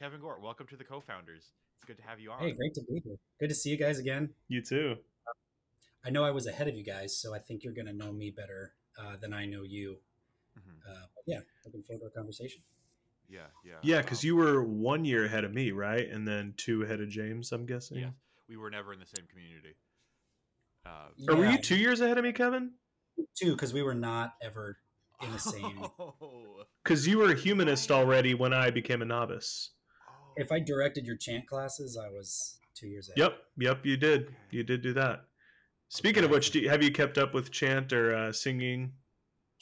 Kevin Gore, welcome to the co-founders. It's good to have you on. Hey, great to be here. Good to see you guys again. You too. I know I was ahead of you guys, so I think you're going to know me better uh, than I know you. Mhm. Uh, yeah, looking forward to our conversation. Yeah, yeah. Yeah, because um, you were one year ahead of me, right? And then two ahead of James, I'm guessing. Yes, we were never in the same community. Uh, Or were you two years ahead of me, Kevin? Two, because we were not ever in the same. Oh, Because you were a humanist already when I became a novice. If I directed your chant classes, I was two years ahead. Yep, yep, you did. You did do that. Speaking of which, do you, have you kept up with chant or uh, singing?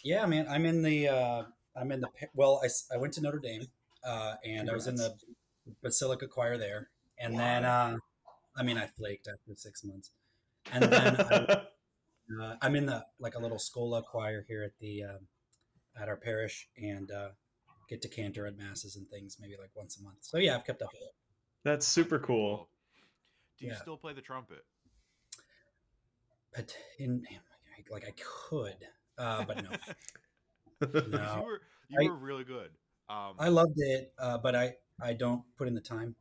Yeah, man. I'm in the. Uh, I'm in the. Well, I, I went to Notre Dame, uh, and I was in the Basilica Choir there, and then. Uh, I mean, I flaked after six months, and then I, uh, I'm in the like a little Schola choir here at the um, at our parish, and uh, get to cantor at masses and things maybe like once a month. So yeah, I've kept up with it. That's super cool. Do you Yeah. still play the trumpet? But in like I could, uh, but no. 'Cause No. you were you I- were really good. Um, I loved it, uh, but I I don't put in the time.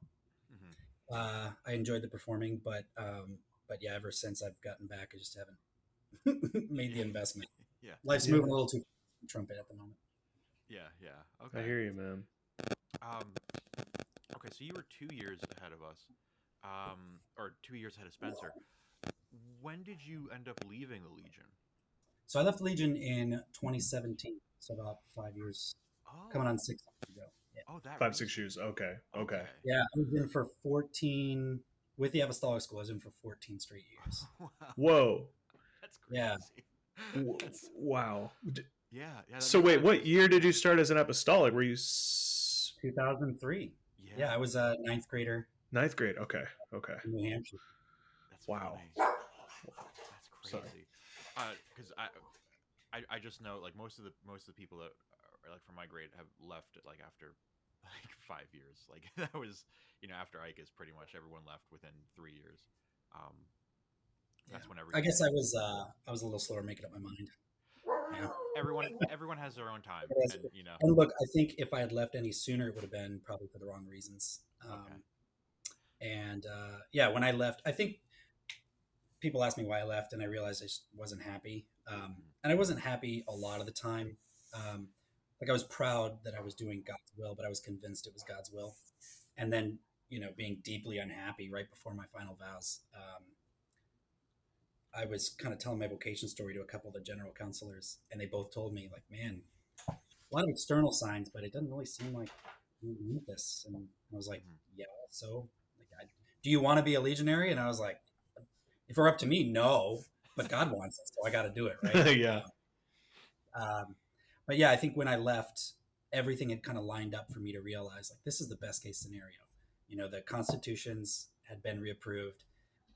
mhm. Uh, I enjoyed the performing, but um, but yeah, ever since I've gotten back, I just haven't made the investment. Yeah, Life's Yeah. moving a little too trumpet at the moment. Yeah, yeah. Okay. I hear you, man. Um, okay, so you were two years ahead of us, um, or two years ahead of Spencer. When did you end up leaving the Legion? So I left Legion in 2017, so about five years, Oh, coming on six years ago. Yeah, Oh, that Five, six years. Okay, okay. yeah, I was in for 14 with the Apostolic School. I was in for 14 straight years. Wow, Whoa. that's crazy. Yeah. That's, Wow. D- yeah, yeah. So wait, what year did you start as an apostolic? Were you s- 2003. Yeah, Yeah, I was a ninth grader ninth grade? Okay, okay. New Hampshire. That's Wow. funny. That's crazy. Because I, I, I just know like most of the most of the people that are like from my grade have left like after like five years. Like that was you know after Icus, pretty much everyone left within three years. Um, that's Yeah. when I guess I was uh, I was a little slower making up my mind. Everyone everyone has their own time, and you know. And look, I think if I had left any sooner, it would have been probably for the wrong reasons. Um, Okay. And uh, yeah, when I left, I think people asked me why I left, and I realized I just wasn't happy. Um, and I wasn't happy a lot of the time. Um, like I was proud that I was doing God's will, but I was convinced it was God's will. And then, you know, being deeply unhappy right before my final vows. Um, I was kind of telling my vocation story to a couple of the general counselors, and they both told me, like, man, a lot of external signs, but it doesn't really seem like you need this. And I was like, Mhm. yeah, so like, I, do you want to be a legionary? And I was like, if it were up to me, no, but God wants it, so I got to do it, right? yeah. Um, but yeah, I think when I left, everything had kind of lined up for me to realize like this is the best case scenario. You know, the constitutions had been reapproved,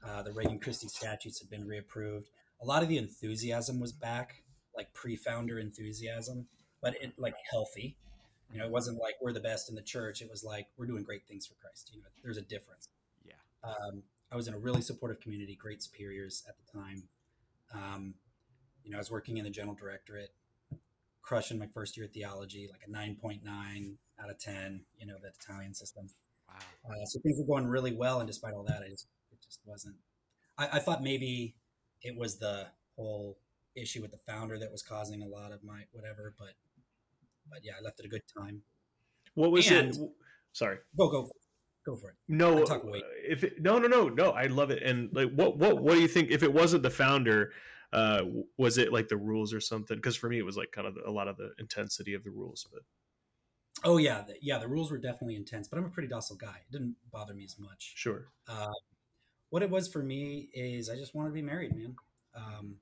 uh, the Regnum Christi statutes had been reapproved. A lot of the enthusiasm was back, like pre-founder enthusiasm, but it like healthy. You know, it wasn't like we're the best in the church. It was like we're doing great things for Christ. You know, there's a difference. Yeah. Um, I was in a really supportive community, great superiors at the time. Um, you know, I was working in the general directorate, crushing my first year of theology, like a 9.9 out of 10, you know, the Italian system. Wow. Uh, so things were going really well. And despite all that, I just, just wasn't. I, I thought maybe it was the whole issue with the founder that was causing a lot of my whatever, but, but yeah, I left it a good time. What was And- it? Sorry. Go, go, go for it. No, if it, no, no, no, no, I love it. And like, what, what, what do you think? If it wasn't the founder, uh, was it like the rules or something? Because for me, it was like kind of a lot of the intensity of the rules. But Oh yeah, the, yeah. The rules were definitely intense, but I'm a pretty docile guy. It didn't bother me as much. sure, Uh, what it was for me is I just wanted to be married, man. Um,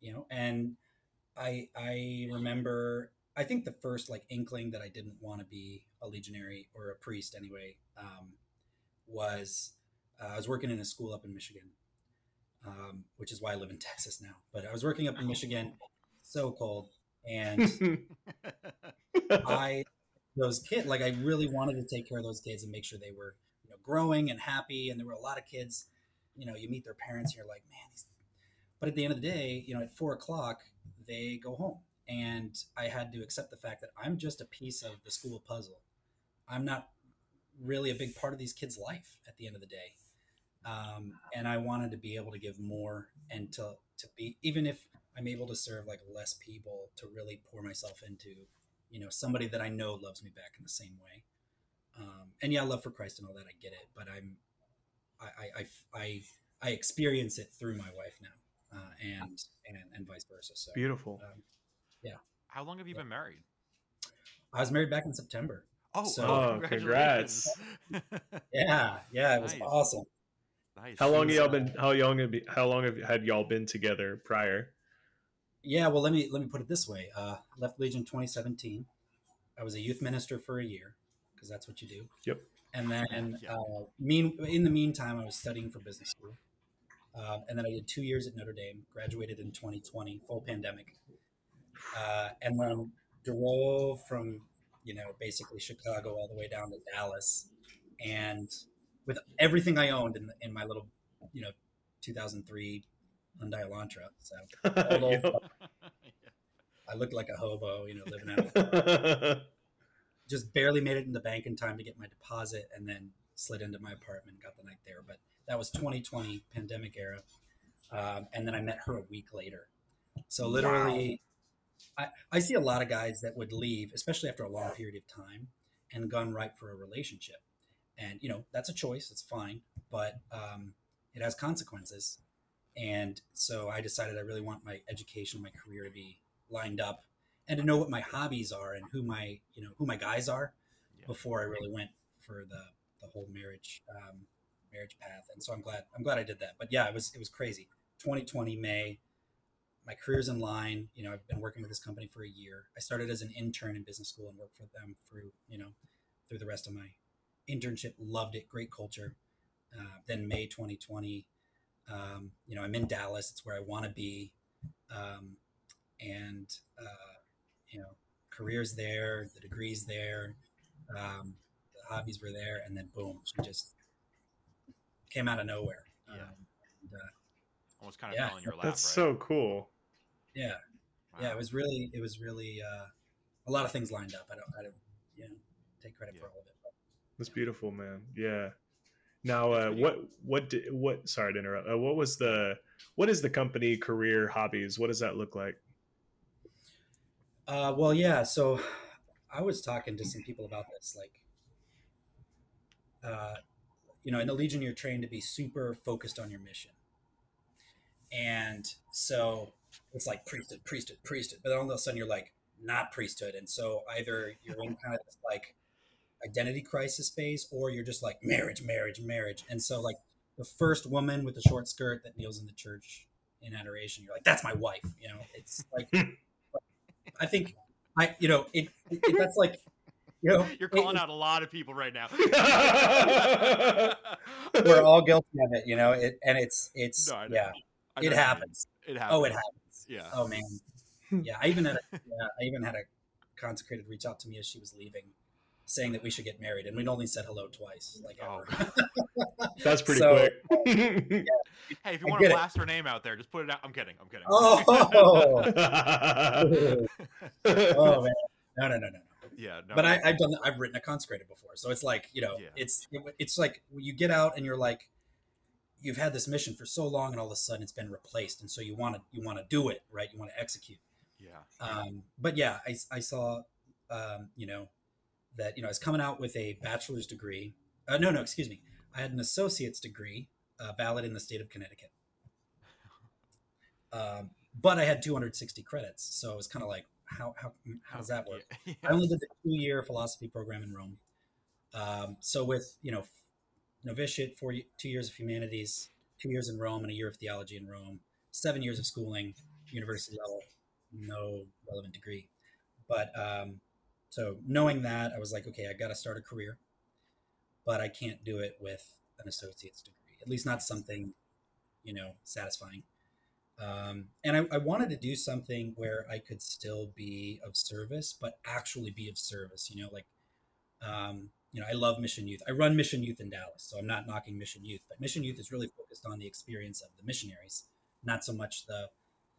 you know, and I I remember I think the first like inkling that I didn't want to be a legionary or a priest anyway um, was uh, I was working in a school up in Michigan, um, which is why I live in Texas now. But I was working up in Michigan, so cold, and I those kids like I really wanted to take care of those kids and make sure they were growing and happy. And there were a lot of kids, you know, you meet their parents, and you're like, man, these. But at the end of the day, you know, at four o'clock they go home, and I had to accept the fact that I'm just a piece of the school puzzle. I'm not really a big part of these kids' life at the end of the day. Um, and I wanted to be able to give more and to to be even if I'm able to serve like less people to really pour myself into, you know, somebody that I know loves me back in the same way. Um, and yeah, love for Christ and all that, I get it, but I'm, I, I, I, I, I experience it through my wife now, uh, and, and, and vice versa. So Beautiful. um, How long have you Yeah. been married? I was married back in September. Oh, So- Oh, congratulations. Yeah. Yeah. It was Nice. awesome. nice. How long have y'all been? How long have you, how long have had y'all been together prior? Yeah, well, let me let me put it this way. Uh, left Legion 2017. I was a youth minister for a year because that's what you do. Yep. And then, Yeah. uh, mean in the meantime, I was studying for business school, um, and then I did two years at Notre Dame. Graduated in 2020, full pandemic, uh, and then I drove from you know basically Chicago all the way down to Dallas, and with everything I owned in, in my little you know 2003 Hyundai Elantra. So Although- I looked like a hobo, you know, living out. Just barely made it in the bank in time to get my deposit, and then slid into my apartment, got the night there. But that was 2020 pandemic era, um, and then I met her a week later. So literally, I, I see a lot of guys that would leave, especially after a long period of time, and gone right for a relationship. And you know that's a choice; it's fine, but um, it has consequences. And so I decided I really want my education, my career to be lined up and to know what my hobbies are and who my you know who my guys are Yeah. before I really went for the the whole marriage um, marriage path. And so I'm glad I'm glad I did that. But yeah it was it was crazy. 2020 May my career's in line. You know I've been working with this company for a year. I started as an intern in business school and worked for them through you know through the rest of my internship. Loved it. Great culture. Uh, then May 2020 um, you know I'm in Dallas. It's where I want to be. Um, and uh, you know careers there the degrees there um, the hobbies were there and then boom she just came out of nowhere Yeah. um, and, uh, Almost kind of Yeah. fell in your lap, That's right? so cool. yeah yeah it was really it was really uh, a lot of things lined up i don't i don't you know take credit Yeah. for all of it but That's beautiful, man. Yeah. Now, uh, pretty what what did, what? Sorry to interrupt. Uh, what was the what is the company career hobbies? What does that look like? Uh, well, yeah. So I was talking to some people about this. Like, uh, you know, in the Legion, you're trained to be super focused on your mission. And so it's like priesthood, priesthood, priesthood. But then all of a sudden you're like, not priesthood. And so either you're in kind of this like identity crisis phase or you're just like marriage, marriage, marriage. And so, like, the first woman with the short skirt that kneels in the church in adoration, you're like, that's my wife. You know, it's like, I think I, you know, it, it that's like, you know, You're it- calling out a lot of people right now. we're all guilty of it, you know, it, and it's, it's, No, yeah, it what you mean. happens. It happens. Oh, it happens. Yeah. Oh man. Hmm. Yeah. I even had a, yeah, I even had a consecrated reach out to me as she was leaving saying that we should get married and we'd only said hello twice, like Oh. ever. That's pretty So- quick. Hey, if you I want to get it. blast her name out there, just put it out. I'm kidding. I'm kidding. Oh. oh man. No, no, no, no, no. yeah. No, but I, I've done. I've written a consecrated before, so it's like you know, Yeah. it's it, it's like you get out and you're like, you've had this mission for so long, and all of a sudden it's been replaced, and so you want to you want to do it right, you want to execute. yeah. Um, but yeah, I, I saw, um, you know, that you know I was coming out with a bachelor's degree. Uh, no, no, excuse me. I had an associate's degree, uh, valid in the state of Connecticut. Um, but I had 260 credits, so it was kind of like, how how how does that work? Yeah. I only did the two year philosophy program in Rome. Um, so with you know novitiate, four y- two years of humanities, two years in Rome, and a year of theology in Rome, seven years of schooling, university level, no relevant degree. But um, so knowing that, I was like, okay, I got to start a career, but I can't do it with an associate's degree. At least not something you know satisfying. Um, and I, I wanted to do something where I could still be of service, but actually be of service. You know, like, um, you know, I love Mission Youth. I run Mission Youth in Dallas, so I'm not knocking Mission Youth, but Mission Youth is really focused on the experience of the missionaries, not so much the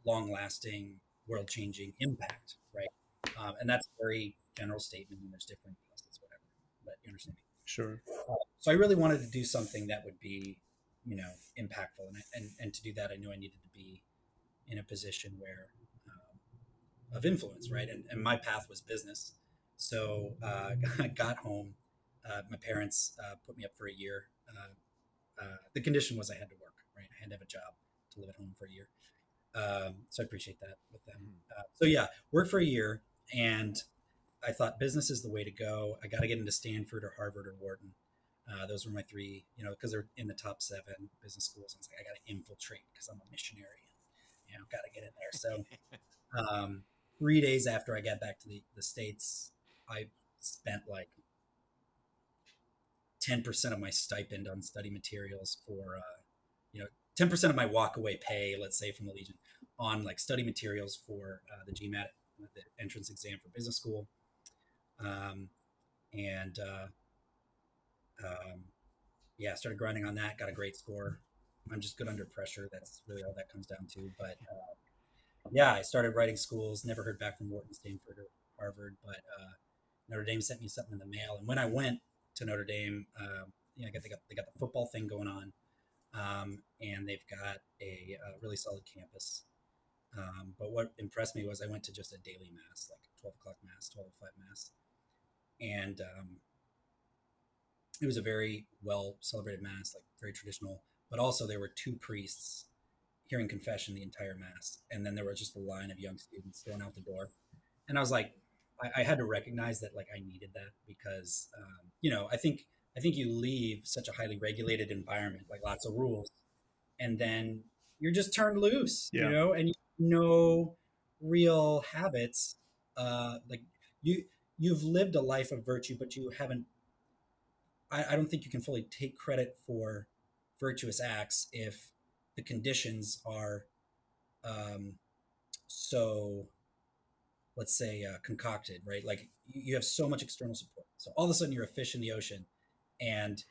long-lasting, world-changing impact, right? Um, and that's a very general statement, and there's different classes, whatever. But you understand me. Sure. So I really wanted to do something that would be, you know, impactful, and and and to do that, I knew I needed to be in a position where um, of influence, right? And and my path was business. So uh, I got home. Uh, my parents uh, put me up for a year. Uh, uh, the condition was I had to work, right? I had to have a job to live at home for a year. Um, so I appreciate that with them. Uh, so yeah, work for a year, and I thought business is the way to go. I got to get into Stanford or Harvard or Wharton. Uh, those were my three, you know, because they're in the top seven business schools. I was like, I got to infiltrate because I'm a missionary. You know, got to get in there. So, um, three days after I got back to the, the States, I spent like 10% of my stipend on study materials for, uh, you know, 10% of my walkaway pay, let's say from the Legion, on like study materials for uh, the GMAT, the entrance exam for business school. Um, and uh, um, yeah, started grinding on that. Got a great score. I'm just good under pressure. That's really all that comes down to. But uh, yeah, I started writing schools. Never heard back from Wharton, Stanford, or Harvard. But uh, Notre Dame sent me something in the mail, and when I went to Notre Dame, uh, you know, they got they got the football thing going on, um, and they've got a, a, really solid campus. Um, but what impressed me was I went to just a daily mass, like 12 o'clock mass, 12 5 mass, and um, it was a very well celebrated mass, like very traditional. But also there were two priests hearing confession the entire mass, and then there was just a line of young students going out the door, and I was like, I, I had to recognize that like I needed that because um, you know I think I think you leave such a highly regulated environment, like lots of rules, and then you're just turned loose, yeah. you know, and you know real habits. Uh, like you you've lived a life of virtue, but you haven't. I, I don't think you can fully take credit for virtuous acts if the conditions are um, so let's say uh, concocted right like you have so much external support so all of a sudden you're a fish in the ocean and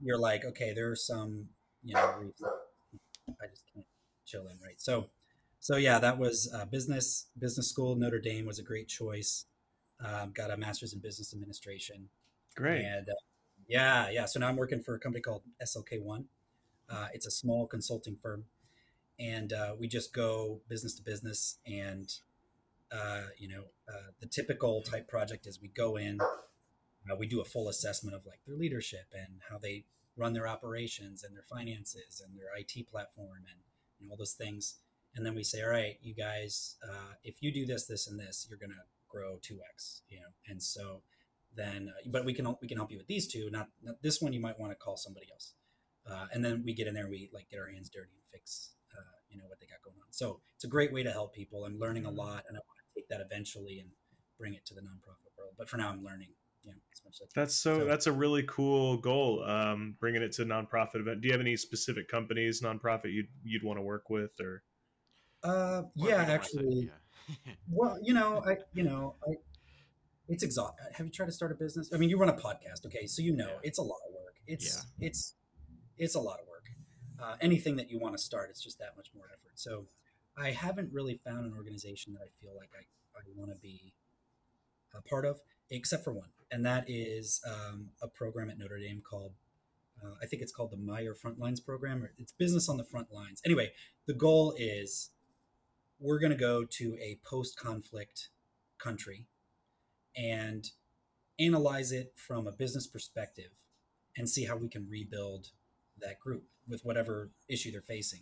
you're like okay there are some you know reefs i just can't chill in right so so yeah that was uh, business business school notre dame was a great choice um, got a master's in business administration. Great. And uh, yeah, yeah. So now I'm working for a company called SLK One. Uh, it's a small consulting firm, and uh, we just go business to business. And uh, you know, uh, the typical type project is we go in, uh, we do a full assessment of like their leadership and how they run their operations and their finances and their IT platform and you know, all those things. And then we say, all right, you guys, if you do this, this, and this, you're gonna grow 2x you know? And so then uh, but we can we can help you with these two not, not this one you might want to call somebody else. Uh, and then we get in there we like get our hands dirty and fix uh, you know what they got going on. So it's a great way to help people. I'm learning a mm-hmm. lot and i want to take that eventually and bring it to the nonprofit world. But for now i'm learning yeah that's so, so, that's a really cool goal um, bringing it to nonprofit event. Do you have any specific companies nonprofit you'd, you'd want to work with or uh, yeah actually yeah well, you know, I, you know, I, it's exhausting. Have you tried to start a business? I mean, you run a podcast, okay, so you know yeah. it's a lot of work. It's yeah. it's it's a lot of work. Uh, anything that you want to start, it's just that much more effort. So, I haven't really found an organization that I feel like I, I want to be a part of, except for one, and that is um, a program at Notre Dame called uh, I think it's called the Meyer Frontlines program, or it's business on the front lines. Anyway, the goal is we're going to go to a post conflict country and analyze it from a business perspective and see how we can rebuild that group with whatever issue they're facing.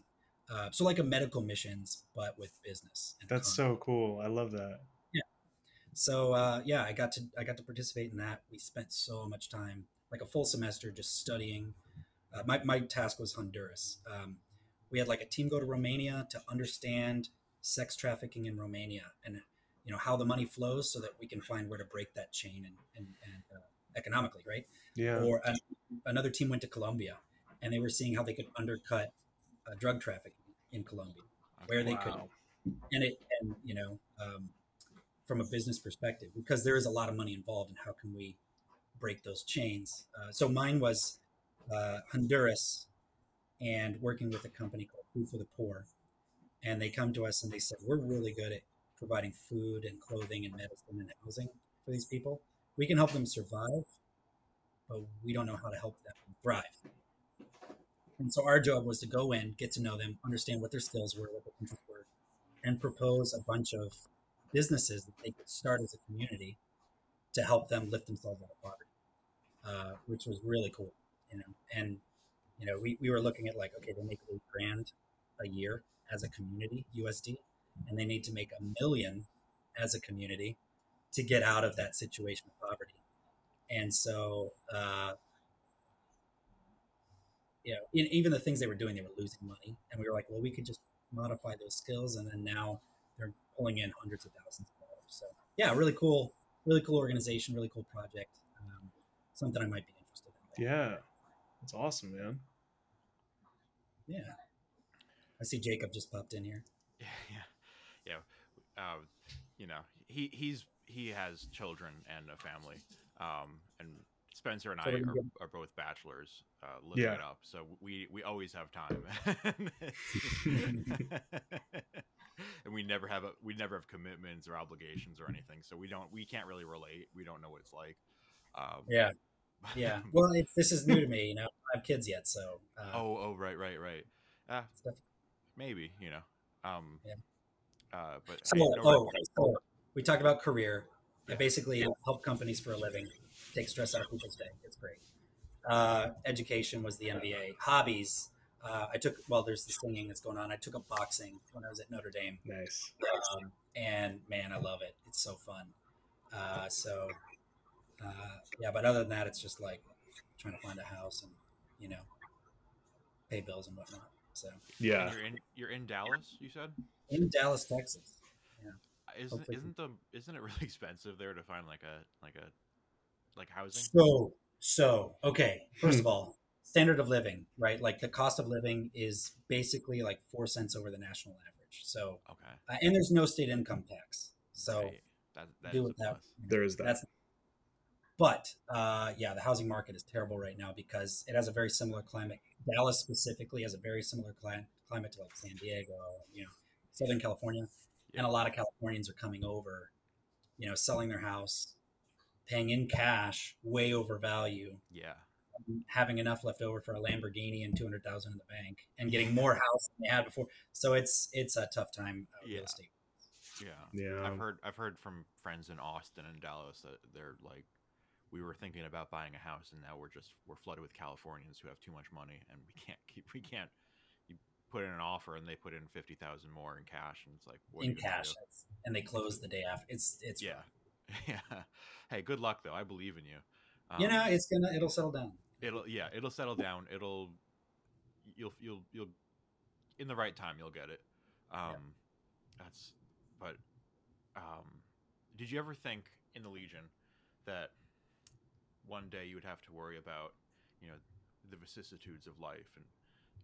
Uh, so, like a medical missions, but with business. That's so cool. I love that. Yeah. So uh, yeah, I got to I got to participate in that. We spent so much time, like a full semester, just studying. Uh, my my task was Honduras. Um, we had like a team go to Romania to understand sex trafficking in Romania and you know how the money flows so that we can find where to break that chain and, and, and uh, economically right? Yeah. Or an, another team went to Colombia and they were seeing how they could undercut uh, drug trafficking in Colombia where they wow. could and it and you know um, from a business perspective because there is a lot of money involved and how can we break those chains. Uh, so mine was uh, Honduras and working with a company called Food for the Poor and they come to us and they said we're really good at providing food and clothing and medicine and housing for these people we can help them survive but we don't know how to help them thrive. And so our job was to go in, get to know them, understand what their skills were, what their interests were, and propose a bunch of businesses that they could start as a community to help them lift themselves out of poverty, uh, which was really cool, you know. And you know, we, we were looking at like, okay, they make eight grand a year as a community USD, and they need to make a million as a community to get out of that situation of poverty. And so, uh, you know, in, even the things they were doing, they were losing money, and we were like, well, we could just modify those skills, and then now they're pulling in hundreds of thousands of dollars. So, yeah, really cool, really cool organization, really cool project. Um, something I might be interested in. Yeah, that's awesome, man. Yeah, I see Jacob just popped in here. Yeah, yeah, yeah. Uh, you know, he he's he has children and a family, um, and Spencer and So I are, are both bachelors, uh, living Yeah. it up. So we we always have time, and we never have a, we never have commitments or obligations or anything. So we don't we can't really relate. We don't know what it's like. Um, Yeah, yeah. Well, it's, this is new to me. You know, I don't have kids yet, so uh, oh oh right right right. Uh, it's def- maybe you know. Um, Yeah. Uh, but So, hey, no oh, so we talked about career. I basically help companies for a living, take stress out of people's day. It's great. Uh, education was the MBA. Hobbies. Uh, I took well. There's the singing that's going on. I took up boxing when I was at Notre Dame, Nice. um, and man, I love it. It's so fun. Uh, so uh, yeah, but other than that, it's just like trying to find a house and you know pay bills and whatnot. So Yeah. You're in you're in Dallas. You said. in Dallas, Texas. Yeah. Isn't Hopefully- isn't the isn't it really expensive there to find like a like a like housing? So, so okay. First Hmm. of all, standard of living, right? Like the cost of living is basically like four cents over the national average. So, Okay. uh, and there's no state income tax. So Right. that that do is with that. plus. There is that. That's. But uh, yeah, the housing market is terrible right now because it has a very similar climate. Dallas specifically has a very similar cli- climate to like San Diego, you know, Southern California, and a lot of Californians are coming over, you know, selling their house, paying in cash way over value, Yeah. having enough left over for a Lamborghini and two hundred thousand in the bank, and getting more house than they had before. So it's it's a tough time uh, real Yeah. estate. Yeah. yeah. I've heard I've heard from friends in Austin and Dallas that they're like we were thinking about buying a house and now we're just we're flooded with Californians who have too much money and we can't keep we can't you put in an offer and they put in 50,000 more in cash and it's like what in cash, and they close the day after. It's it's Yeah. Yeah. Hey, good luck though. I believe in you. you know Um, it's gonna it'll settle down. it'll yeah, it'll settle down. It'll you'll you'll you'll in the right time you'll get it. Um that's but um did you ever think in the Legion that one day you would have to worry about, you know, the vicissitudes of life and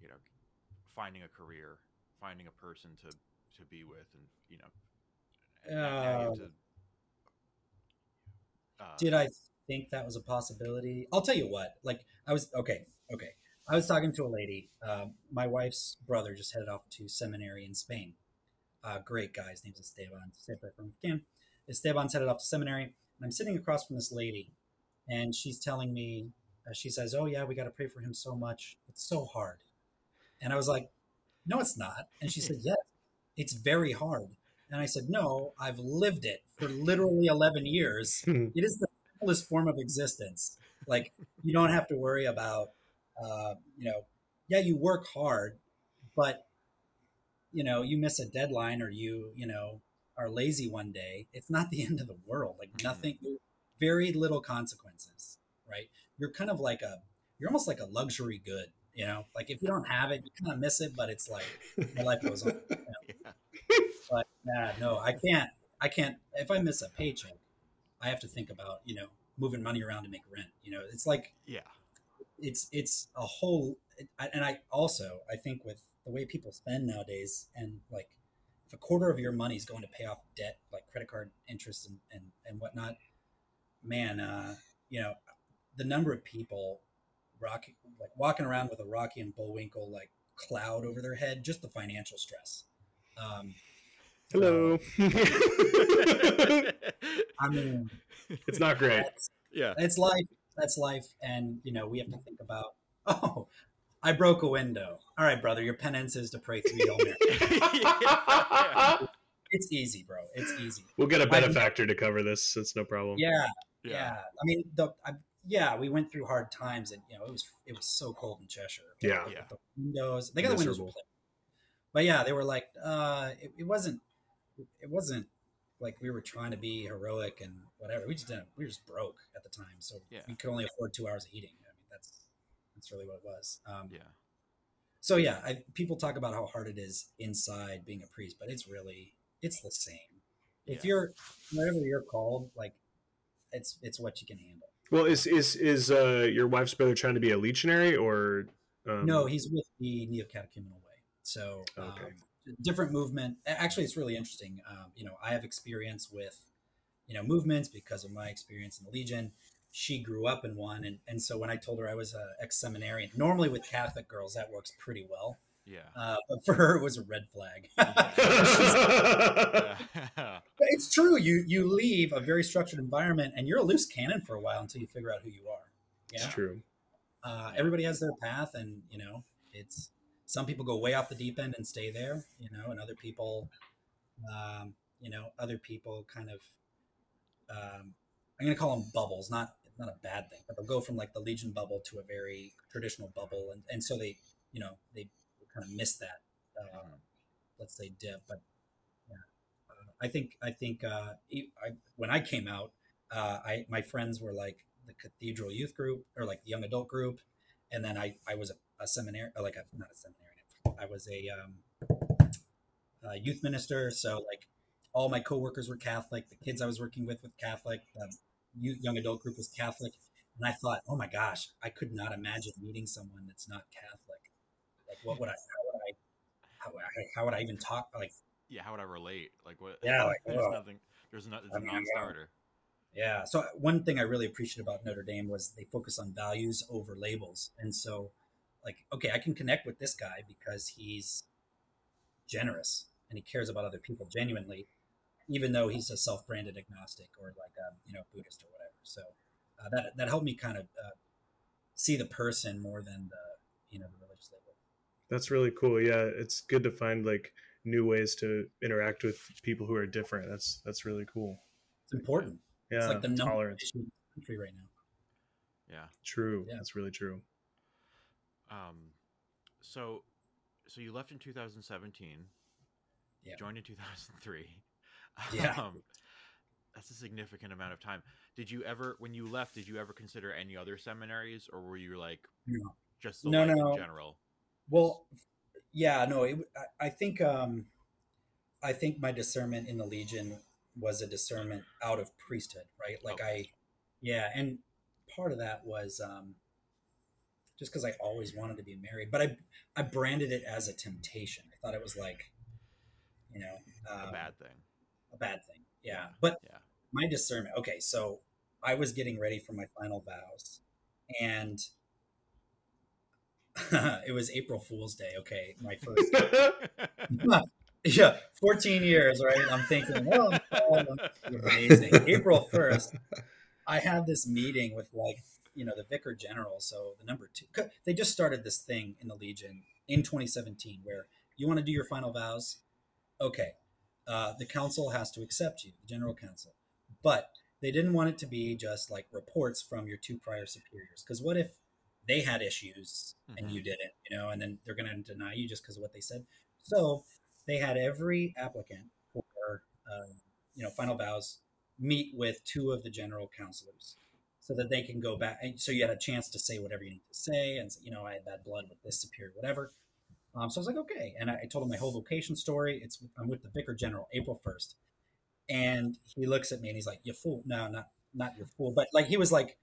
you know, finding a career, finding a person to to be with and you know and now you Uh, to, uh, Did I think that was a possibility? I'll tell you what. Like I was okay, okay. I was talking to a lady. Um, my wife's brother just headed off to seminary in Spain. Uh, great guy. His name's Esteban. Esteban from. Esteban's headed off to seminary, and I'm sitting across from this lady, and she's telling me, uh, she says, "Oh yeah, we got to pray for him so much. It's so hard." And I was like, "No, it's not." And she said, "Yes, it's very hard." And I said, "No, I've lived it for literally 11 years." it is the simplest form of existence. Like you don't have to worry about, uh, you know, yeah, you work hard, but you know, you miss a deadline or you, you know, are lazy one day. It's not the end of the world. Like nothing, very little consequences, right? You're kind of like a, you're almost like a luxury good. You know, like if you don't have it, you kind of miss it, but it's like my life goes on. yeah. But yeah, no, I can't. I can't. If I miss a paycheck, I have to think about you know moving money around to make rent. You know, it's like Yeah. it's it's a whole. And I also I think with the way people spend nowadays, and like if a quarter of your money is going to pay off debt, like credit card interest and and, and whatnot, man, uh, you know, the number of people rocking like walking around with a Rocky and Bullwinkle like cloud over their head, just the financial stress. Um, Hello. I mean, it's not great. that's, yeah. it's life. that's life, and you know we have to think about. Oh, I broke a window. All right, brother, your penance is to pray three Hail Marys. It's easy, bro. It's easy. We'll get a benefactor to cover this. It's no problem. Yeah, Yeah. yeah. I mean, the I, yeah, we went through hard times, and you know it was it was so cold in Cheshire. Yeah. With Yeah. the windows. They got the windows Miserable. replaced. But yeah, they were like, uh, it, it wasn't, it wasn't like we were trying to be heroic and whatever. We just didn't. We were just broke at the time, so Yeah. we could only afford two hours of heating. I mean, that's that's really what it was. Um, Yeah. So yeah, I, people talk about how hard it is inside being a priest, but it's really it's the same. If Yeah. you're whatever you're called, like it's it's what you can handle. Well, is is is uh, your wife's brother trying to be a legionary or? Um, no, he's with the Neocatechumenal Way. So um, different movement. Actually, it's really interesting. Um, you know, I have experience with you know movements because of my experience in the Legion. She grew up in one, and and so when I told her I was a ex seminarian, normally with Catholic girls that works pretty well, Yeah. uh, but for her it was a red flag. it's true. You you leave a very structured environment, and you're a loose cannon for a while until you figure out who you are. it's Yeah. true. uh, everybody has their path and you know it's some people go way off the deep end and stay there you know and other people um, you know other people kind of um, i'm going to call them bubbles not not a bad thing but they'll go from like the legion bubble to a very traditional bubble and, and so they you know they kind of miss that uh, Mhm. let's say dip but yeah uh, i think i think uh, I, when i came out uh, I my friends were like the cathedral youth group or like the young adult group, and then I I was a, a seminary or like a not a seminary, I was a um, a youth minister, so like all my coworkers were Catholic. The kids I was working with were Catholic. The youth, young adult group was Catholic, and I thought, oh my gosh, I could not imagine meeting someone that's not Catholic. Like, what would I? How would I? How, would I- how would I even talk? Like, Yeah. How would I relate? Like what? Yeah, like, there's oh. nothing. There's not. It's I a mean, yeah. non-starter. Yeah. So one thing I really appreciate about Notre Dame was they focus on values over labels. And so like, okay, I can connect with this guy because he's generous and he cares about other people genuinely, even though he's a self-branded agnostic or like a, you know, Buddhist or whatever. So uh, that, that helped me kind of uh, see the person more than the, you know, the. That's really cool. Yeah, it's good to find like new ways to interact with people who are different. That's that's really cool. It's important. Yeah, it's like the number tolerance. issue in the country right now. Yeah. True. Yeah. That's really true. Um. So, so you left in 2017. Yeah. Joined in 2003. Yeah. Um, that's a significant amount of time. Did you ever, when you left, did you ever consider any other seminaries, or were you like No. just the No, life no. in general? Well, yeah, no, it, I, I think um, I think my discernment in the Legion was a discernment out of priesthood, right? Like I, yeah, and part of that was um, just because I always wanted to be married, but I I branded it as a temptation. I thought it was like, you know, um, a bad thing. a bad thing. Yeah, but Yeah. my discernment. Okay, so I was getting ready for my final vows, and it was April Fool's Day. Okay, my first. yeah, 14 years, right? I'm thinking, well, oh, amazing. April 1st, I had this meeting with like, you know, the vicar general. So the number two, they just started this thing in the Legion in 2017 where you want to do your final vows. Okay. Uh, the council has to accept you, the general council. But they didn't want it to be just like reports from your two prior superiors. Because what if they had issues and Mhm. you didn't, you know, and then they're going to deny you just because of what they said. So they had every applicant for, uh, you know, final vows meet with two of the general counselors so that they can go back. And so you had a chance to say whatever you need to say and, you know, I had bad blood with this superior, whatever. Um, so I was like, okay. And I, I told him my whole vocation story. It's I'm with the vicar general April 1st. And he looks at me and he's like, you fool. No, not, not your fool. But like, he was like,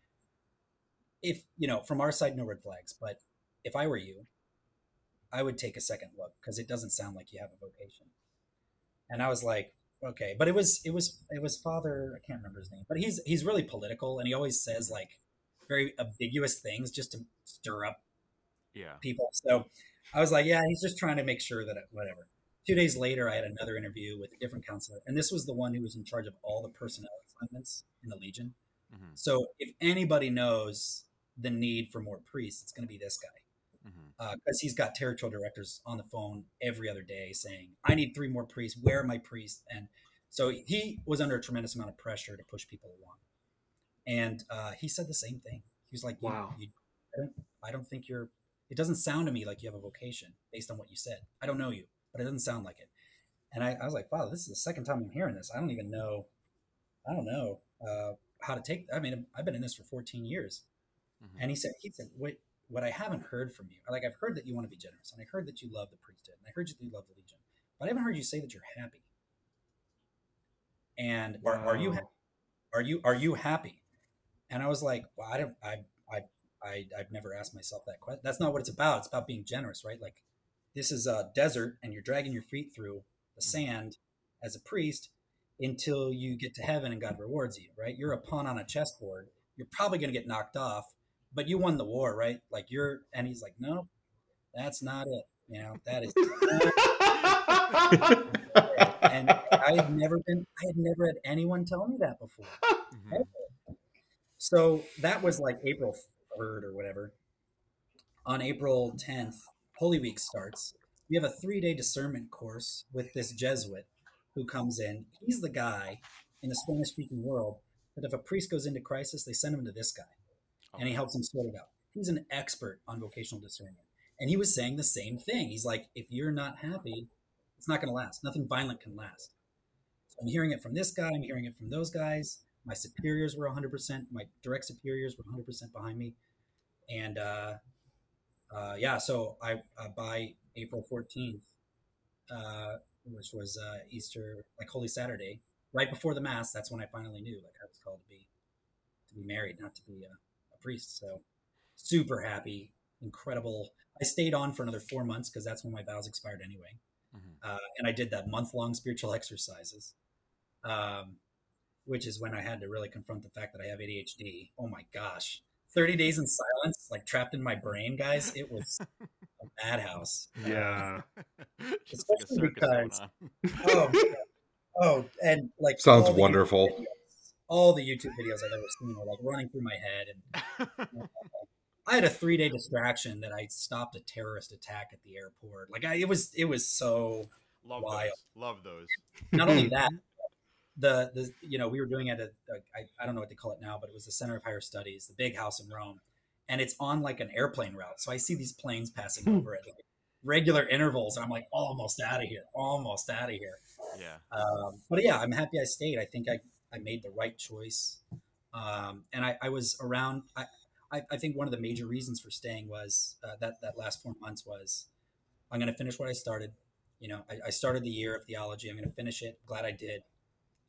if, you know, from our side, no red flags. But if I were you, I would take a second look because it doesn't sound like you have a vocation. And I was like, okay, but it was it was it was Father I can't remember his name, but he's he's really political and he always says like very ambiguous things just to stir up Yeah. people. So I was like, yeah, he's just trying to make sure that it, whatever. Two days later, I had another interview with a different counselor, and this was the one who was in charge of all the personnel assignments in the Legion. Mhm. So if anybody knows the need for more priests, it's going to be this guy because he's got territorial directors on the phone every other day saying, "I need three more priests. Where are my priests?" And so he was under a tremendous amount of pressure to push people along. And uh, he said the same thing. He was like, you- Wow. you, I, don't, I don't think you're. It doesn't sound to me like you have a vocation based on what you said. I don't know you, but it doesn't sound like it." And I, I was like, "Wow, this is the second time I'm hearing this. I don't even know. I don't know uh, how to take. I mean, I've been in this for 14 years." Mhm. And he said, he said, wait, what I haven't heard from you, like I've heard that you want to be generous, and I heard that you love the priesthood, and I heard that you love the legion, but I haven't heard you say that you're happy. And are, are you Wow. ha- are you are you happy? And I was like, well, I don't, I, I, I, I've never asked myself that question. That's not what it's about. It's about being generous, right? Like, this is a desert, and you're dragging your feet through the sand as a priest until you get to heaven and God rewards you, right? You're a pawn on a chessboard. You're probably going to get knocked off, but you won the war, right? Like you're, and he's like, no, that's not it. You know, that is. and I had never been, I had never had anyone tell me that before. Mhm. So that was like April 3rd or whatever. On April 10th, Holy Week starts. We have a three day discernment course with this Jesuit who comes in. He's the guy in the Spanish speaking world that if a priest goes into crisis, they send him to this guy and he helps him sort it out. He's an expert on vocational discernment. And he was saying the same thing. He's like, if you're not happy, it's not going to last. Nothing violent can last. So I'm hearing it from this guy. I'm hearing it from those guys. My superiors were 100%. My direct superiors were 100% behind me. And uh, uh, yeah, so I uh, by April 14th, uh, which was uh, Easter, like Holy Saturday, right before the Mass, that's when I finally knew like I was called to be to be married, not to be a priest. So super happy, incredible. I stayed on for another four months because that's when my vows expired anyway Mhm. uh, and I did that month long spiritual exercises, um, which is when I had to really confront the fact that I have ADHD. Oh my gosh, thirty days in silence, like trapped in my brain, guys. It was a madhouse. yeah. Just like a Especially circus because- Oh, oh, and like Sounds wonderful. Videos- all the YouTube videos I've ever seen were like running through my head, and I had a three day distraction that I stopped a terrorist attack at the airport. Like I, it was, it was so Love Wild. those. Love those. not only that the the you know we were doing it at a, I, I don't know what they call it now but it was the center of higher studies the big house in rome and it's on like an airplane route so i see these planes passing over at like regular intervals and i'm like almost out of here almost out of here Yeah. um, but yeah i'm happy i stayed i think i, I made the right choice. Um, and I, I was around I, I, think one of the major reasons for staying was uh, that that last four months was i'm going to finish what i started. You know I, I started the year of theology. I'm going to finish it. Glad i did.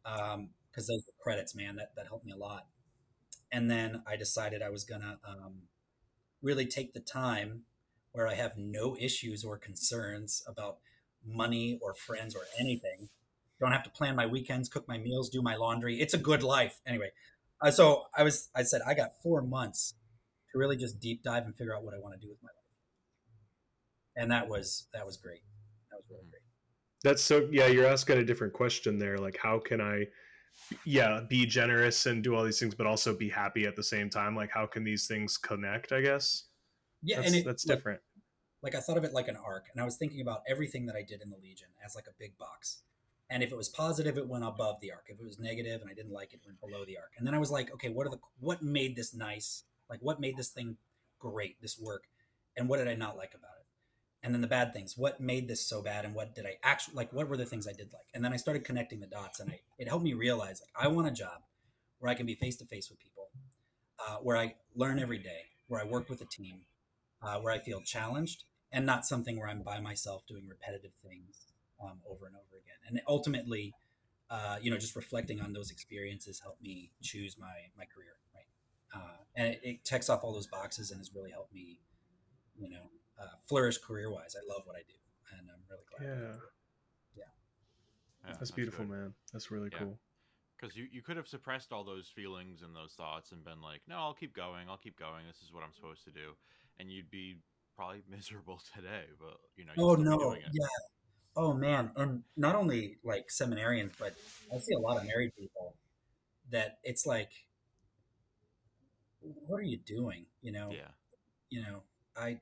Because those were credits man that, that helped me a lot. And then i decided i was going to um, really take the time where i have no issues or concerns about money or friends or anything don't have to plan my weekends cook my meals do my laundry it's a good life anyway uh, so i was i said i got four months to really just deep dive and figure out what i want to do with my life and that was that was great that was really great That's so yeah, you're asking a different question there. Like how can I yeah, be generous and do all these things, but also be happy at the same time? Like how can these things connect, I guess? yeah That's, and it, that's like, different. like I thought of it like an arc, and I was thinking about everything that I did in the Legion as like a big box. And if it was positive, it went above the arc. If it was negative and I didn't like it, it went below the arc. And then I was like, okay, what are the what made this nice? Like what made this thing great, this work? And what did I not like about it? And then the bad things. What made this so bad? And what did I actually like? What were the things I did like? And then I started connecting the dots, and I, it helped me realize like I want a job where I can be face to face with people, uh, where I learn every day, where I work with a team, uh, where I feel challenged, and not something where I'm by myself doing repetitive things um, over and over again. And ultimately, uh, you know, just reflecting on those experiences helped me choose my my career, right? Uh, and it, it checks off all those boxes and has really helped me, you know, uh, flourish career wise. I love what I do, and I'm really glad. Yeah. Yeah, That's beautiful, good. man. That's really Yeah. cool. Because you, you could have suppressed all those feelings and those thoughts and been like, no, I'll keep going. I'll keep going. This is what I'm supposed to do. And you'd be probably miserable today, but you know, you'd Oh still no, doing it. yeah. Oh man, and not only like seminarians, but I see a lot of married people that it's like what are you doing? You know, Yeah. you know, I,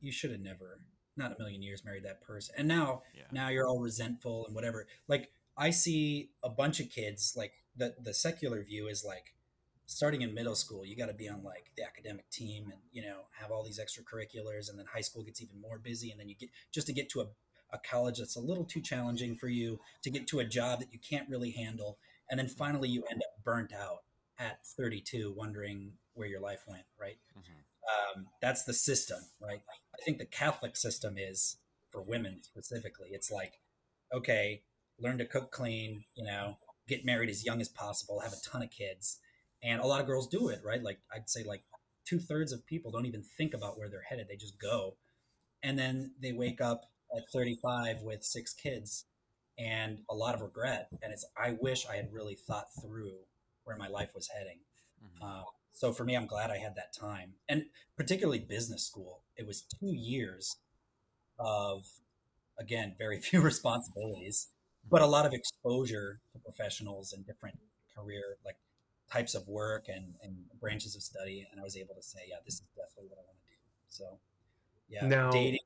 you should have never, not a million years married that person. And now, Yeah. now you're all resentful and whatever. Like I see a bunch of kids, like the, the secular view is like starting in middle school, you got to be on like the academic team and, you know, have all these extracurriculars. And then high school gets even more busy. And then you get just to get to a, a college that's a little too challenging for you to get to a job that you can't really handle. And then finally you end up burnt out at 32, wondering where your life went, right? Mhm. um, that's the system, right? I think the Catholic system is for women specifically. It's like, okay, learn to cook clean, you know, get married as young as possible, have a ton of kids, and a lot of girls do it, right? Like I'd say, like two thirds of people don't even think about where they're headed; they just go, and then they wake up at 35 with six kids and a lot of regret. And it's, I wish I had really thought through where my life was heading. Mhm. Uh, so for me, I'm glad I had that time, and particularly business school. It was two years of, again, very few responsibilities, but a lot of exposure to professionals and different career like types of work and, and branches of study. And I was able to say, yeah, this is definitely what I want to do. So, yeah, Now- dating,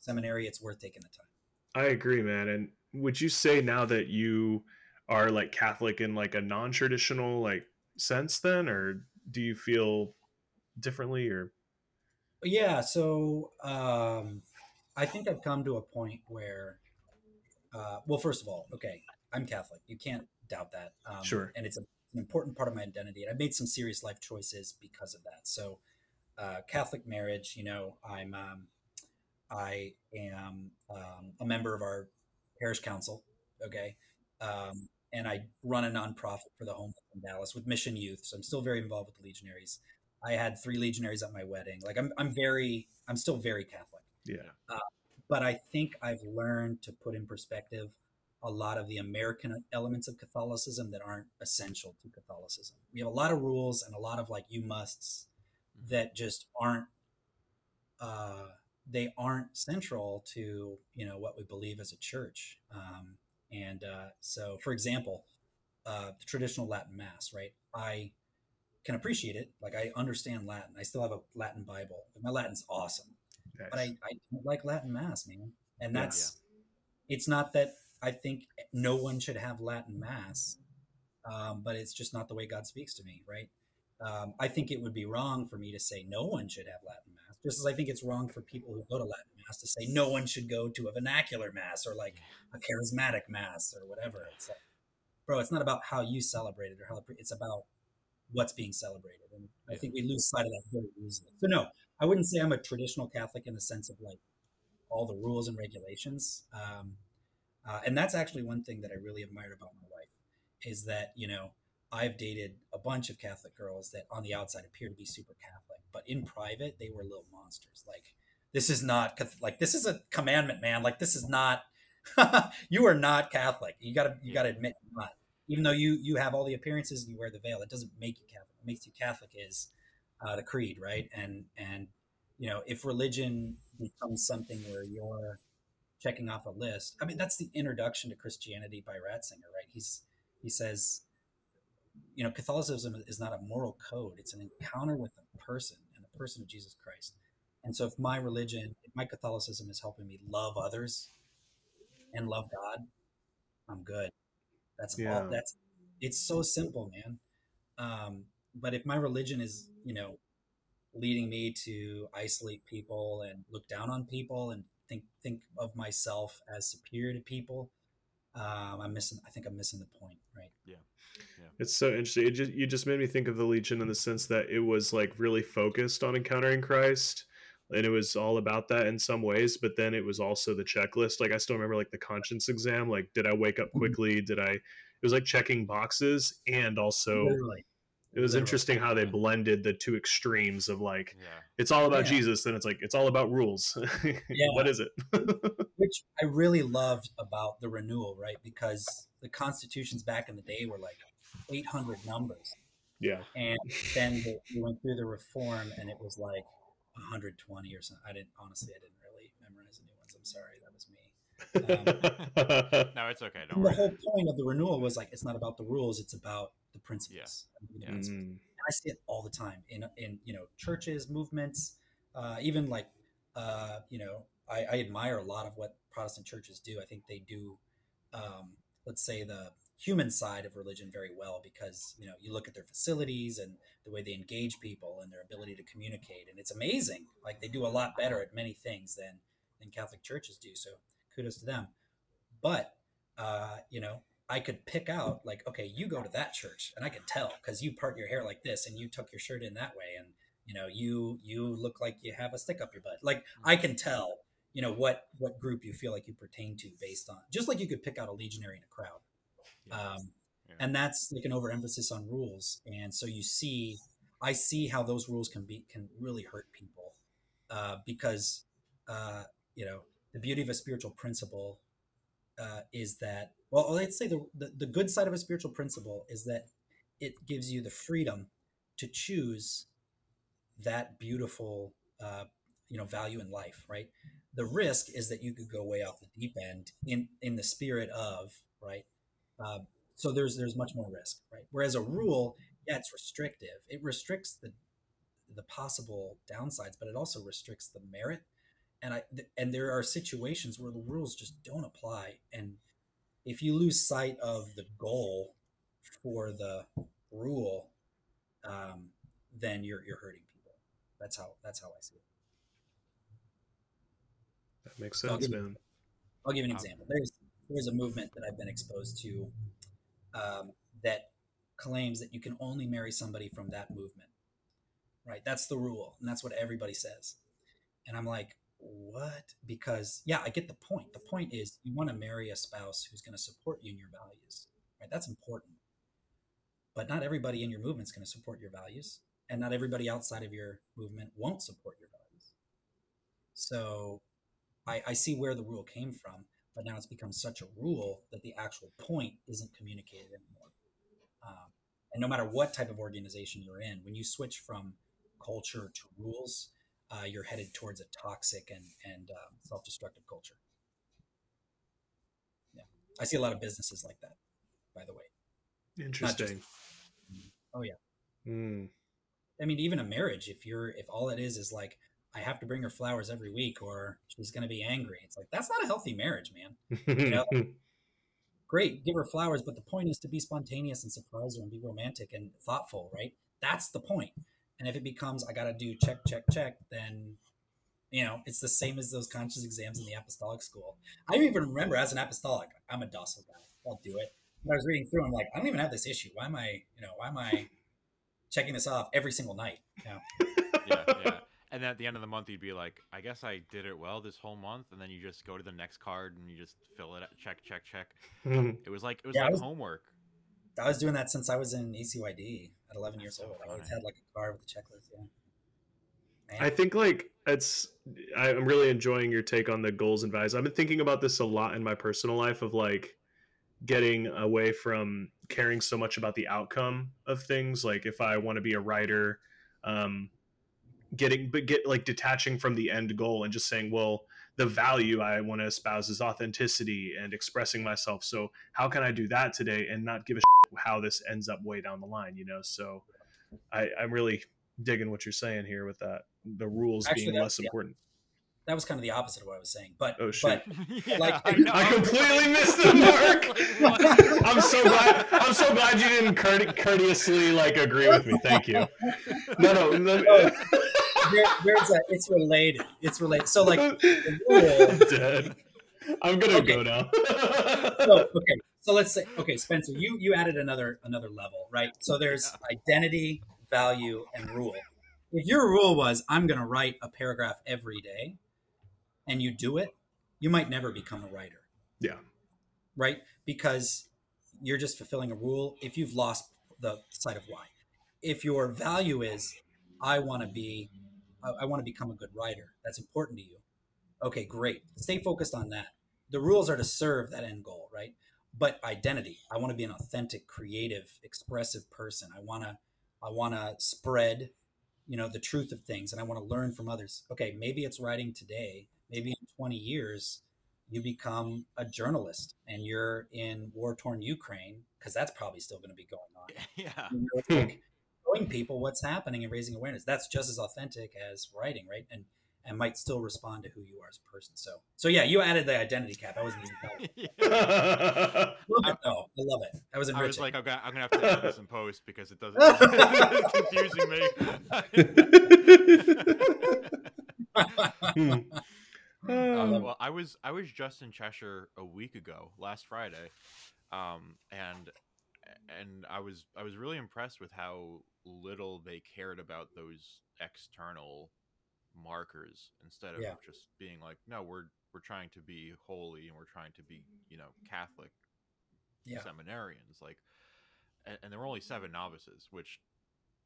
seminary, it's worth taking the time. I agree, man. And would you say now that you are like Catholic in like a non-traditional like sense then or do you feel differently or Yeah, so um, I think I've come to a point where, uh, well, first of all, okay, I'm Catholic. You can't doubt that. Um, Sure. And it's a, an important part of my identity. And I've made some serious life choices because of that. So, uh, Catholic marriage, you know, I'm, um, I am um, a member of our parish council. Okay. Um, and I run a nonprofit for the home in Dallas with Mission Youth. So I'm still very involved with the Legionaries. I had three legionaries at my wedding. Like I'm, I'm very, I'm still very Catholic. yeah. But I think I've learned to put in perspective a lot of the American elements of Catholicism that aren't essential to Catholicism. We have a lot of rules and a lot of like you musts that just aren't, uh, they aren't central to you know what we believe as a church. Um, and uh, so, for example, uh, the traditional Latin Mass, right? I can appreciate it. Like I understand Latin. I still have a Latin Bible. My Latin's awesome, Nice. but I, I don't like Latin Mass, man. And Yeah. that's it's not that I think no one should have Latin Mass, um, but it's just not the way God speaks to me, right? Um, I think it would be wrong for me to say no one should have Latin Mass, just as I think it's wrong for people who go to Latin Mass to say no one should go to a vernacular Mass or like a charismatic Mass or whatever. It's like, bro, it's not about how you celebrate it or how it's about what's being celebrated. And I think we lose sight of that very easily. So no, I wouldn't say I'm a traditional Catholic in the sense of like all the rules and regulations. Um, uh, and that's actually one thing that I really admire about my wife is that, you know, I've dated a bunch of Catholic girls that on the outside appear to be super Catholic, but in private, they were little monsters. Like, this is not, like, this is a commandment, man. Like, this is not, you are not Catholic. You gotta, you gotta admit you're not. Even though you, you have all the appearances and you wear the veil, it doesn't make you Catholic. What makes you Catholic is uh, the creed, right? And, and, you know, if religion becomes something where you're checking off a list, I mean, that's the introduction to Christianity by Ratzinger, right? He's he says, you know, Catholicism is not a moral code; it's an encounter with a person and the person of Jesus Christ. And so, if my religion, if my Catholicism is helping me love others and love God, I'm good. That's Yeah. all. That's it's so simple, man. Um, but if my religion is, you know, leading me to isolate people and look down on people and think think of myself as superior to people, um, I'm missing. I think I'm missing the point, right? Yeah, yeah. It's so interesting. It just, you just made me think of the Legion in the sense that it was like really focused on encountering Christ, and it was all about that in some ways. But then it was also the checklist. Like I still remember like the conscience exam. Like, did I wake up Mhm. quickly? Did I? It was like checking boxes, and also Literally. It was literally. interesting how they blended the two extremes of like Yeah. it's all about Yeah. Jesus, then it's like it's all about rules. what is it? which I really loved about the renewal, right? Because the constitutions back in the day were like 800 numbers, yeah, and then the, we went through the reform, and it was like 120 or something. I didn't honestly, I didn't really memorize the new ones. I'm sorry, that was me. Um, no, it's okay. Don't And the worry. whole point of the renewal was like it's not about the rules; it's about the principles. You know, it's- Mm, I see it all the time in in you know churches, movements, uh, even like uh, you know I, I, admire a lot of what Protestant churches do. I think they do, um, let's say the human side of religion very well because you know you look at their facilities and the way they engage people and their ability to communicate, and it's amazing. Like they do a lot better at many things than than Catholic churches do. So kudos to them. But uh, you know, I could pick out like, okay, you go to that church, and I could tell because you part your hair like this, and you tuck your shirt in that way, and you know, you you look like you have a stick up your butt. Like I can tell, you know, what what group you feel like you pertain to based on, just like you could pick out a legionary in a crowd. Um, yeah. And that's like an overemphasis on rules, and so you see, I see how those rules can be can really hurt people uh, because uh, you know the beauty of a spiritual principle uh, is that well let's say the, the, the good side of a spiritual principle is that it gives you the freedom to choose that beautiful uh, you know value in life right? The risk is that you could go way off the deep end in in the spirit of right? Uh, so there's there's much more risk right? Whereas a rule yeah it's restrictive. It restricts the the possible downsides but it also restricts the merit and I and there are situations where the rules just don't apply, and if you lose sight of the goal for the rule, um, then you're you're hurting people. That's how that's how I see it. That makes sense, I'll man. I'll give an example. There's there's a movement that I've been exposed to um, that claims that you can only marry somebody from that movement. Right? That's the rule, and that's what everybody says. And I'm like, what? Because yeah, I get the point. The point is you want to marry a spouse who's going to support you in your values, right? That's important. But not everybody in your movement is going to support your values, and not everybody outside of your movement won't support your values. So I, I see where the rule came from, but now it's become such a rule that the actual point isn't communicated anymore. Um, and no matter what type of organization you're in, when you switch from culture to rules, uh, you're headed towards a toxic and and um, self-destructive culture. Yeah, I see a lot of businesses like that. By the way, interesting. Just, oh yeah. Mm. I mean, even a marriage, if you're if all it is is like I have to bring her flowers every week or she's going to be angry. It's like that's not a healthy marriage, man. You know? Great, give her flowers, but the point is to be spontaneous and surprise her and be romantic and thoughtful, right? That's the point. And if it becomes I got to do check, check, check, then you know it's the same as those conscience exams in the apostolic school. I even remember as an apostolic, I'm a docile guy. I'll do it. When I was reading through, I'm like, I don't even have this issue. Why am I, you know, why am I checking this off every single night? You know? yeah, yeah. And then at the end of the month, you'd be like, I guess I did it well this whole month. And then you just go to the next card and you just fill it, check, check, check. it was like it was yeah, like was, homework. I was doing that since I was in ECYD at 11 years so old. Funny. I always had like a card with a checklist. Yeah. Man. I think like it's. I'm really enjoying your take on the goals and values. I've been thinking about this a lot in my personal life of like getting away from caring so much about the outcome of things. Like if I want to be a writer, um, getting but get like detaching from the end goal and just saying, well, the value I want to espouse is authenticity and expressing myself. So how can I do that today and not give a how this ends up way down the line? You know, so I, I'm really digging what you're saying here with that the rules Actually, being less yeah. important. That was kind of the opposite of what I was saying, but oh shit! But, yeah, like I, I completely missed the mark. I'm so glad. I'm so glad you didn't courteously like agree with me. Thank you. No, no. no oh. uh, there, there's a, it's related. It's related. So like, I'm dead. I'm gonna okay. go now. so, okay, so let's say, okay, Spencer, you you added another another level, right? So there's identity, value, and rule. If your rule was I'm gonna write a paragraph every day, and you do it, you might never become a writer. Yeah. Right, because you're just fulfilling a rule. If you've lost the sight of why, if your value is I want to be I, I want to become a good writer. That's important to you. Okay, great. Stay focused on that. The rules are to serve that end goal, right? But identity. I want to be an authentic, creative, expressive person. I want to I want to spread, you know, the truth of things and I want to learn from others. Okay, maybe it's writing today. Maybe in 20 years you become a journalist and you're in war-torn Ukraine because that's probably still going to be going on. Yeah. Showing people what's happening and raising awareness. That's just as authentic as writing, right? And and might still respond to who you are as a person. So so yeah, you added the identity cap. I wasn't even telling. Yeah. I love it though. I love it. That was I enriching. was like, I'm gonna, I'm gonna have to edit this in post because it doesn't. it's confusing me. Hmm. Um, Um, well, I was I was just in Cheshire a week ago, last Friday, um, and and I was I was really impressed with how little they cared about those external markers instead of Yeah. just being like, no, we're we're trying to be holy and we're trying to be you know Catholic yeah. seminarians, like, and, and there were only seven novices, which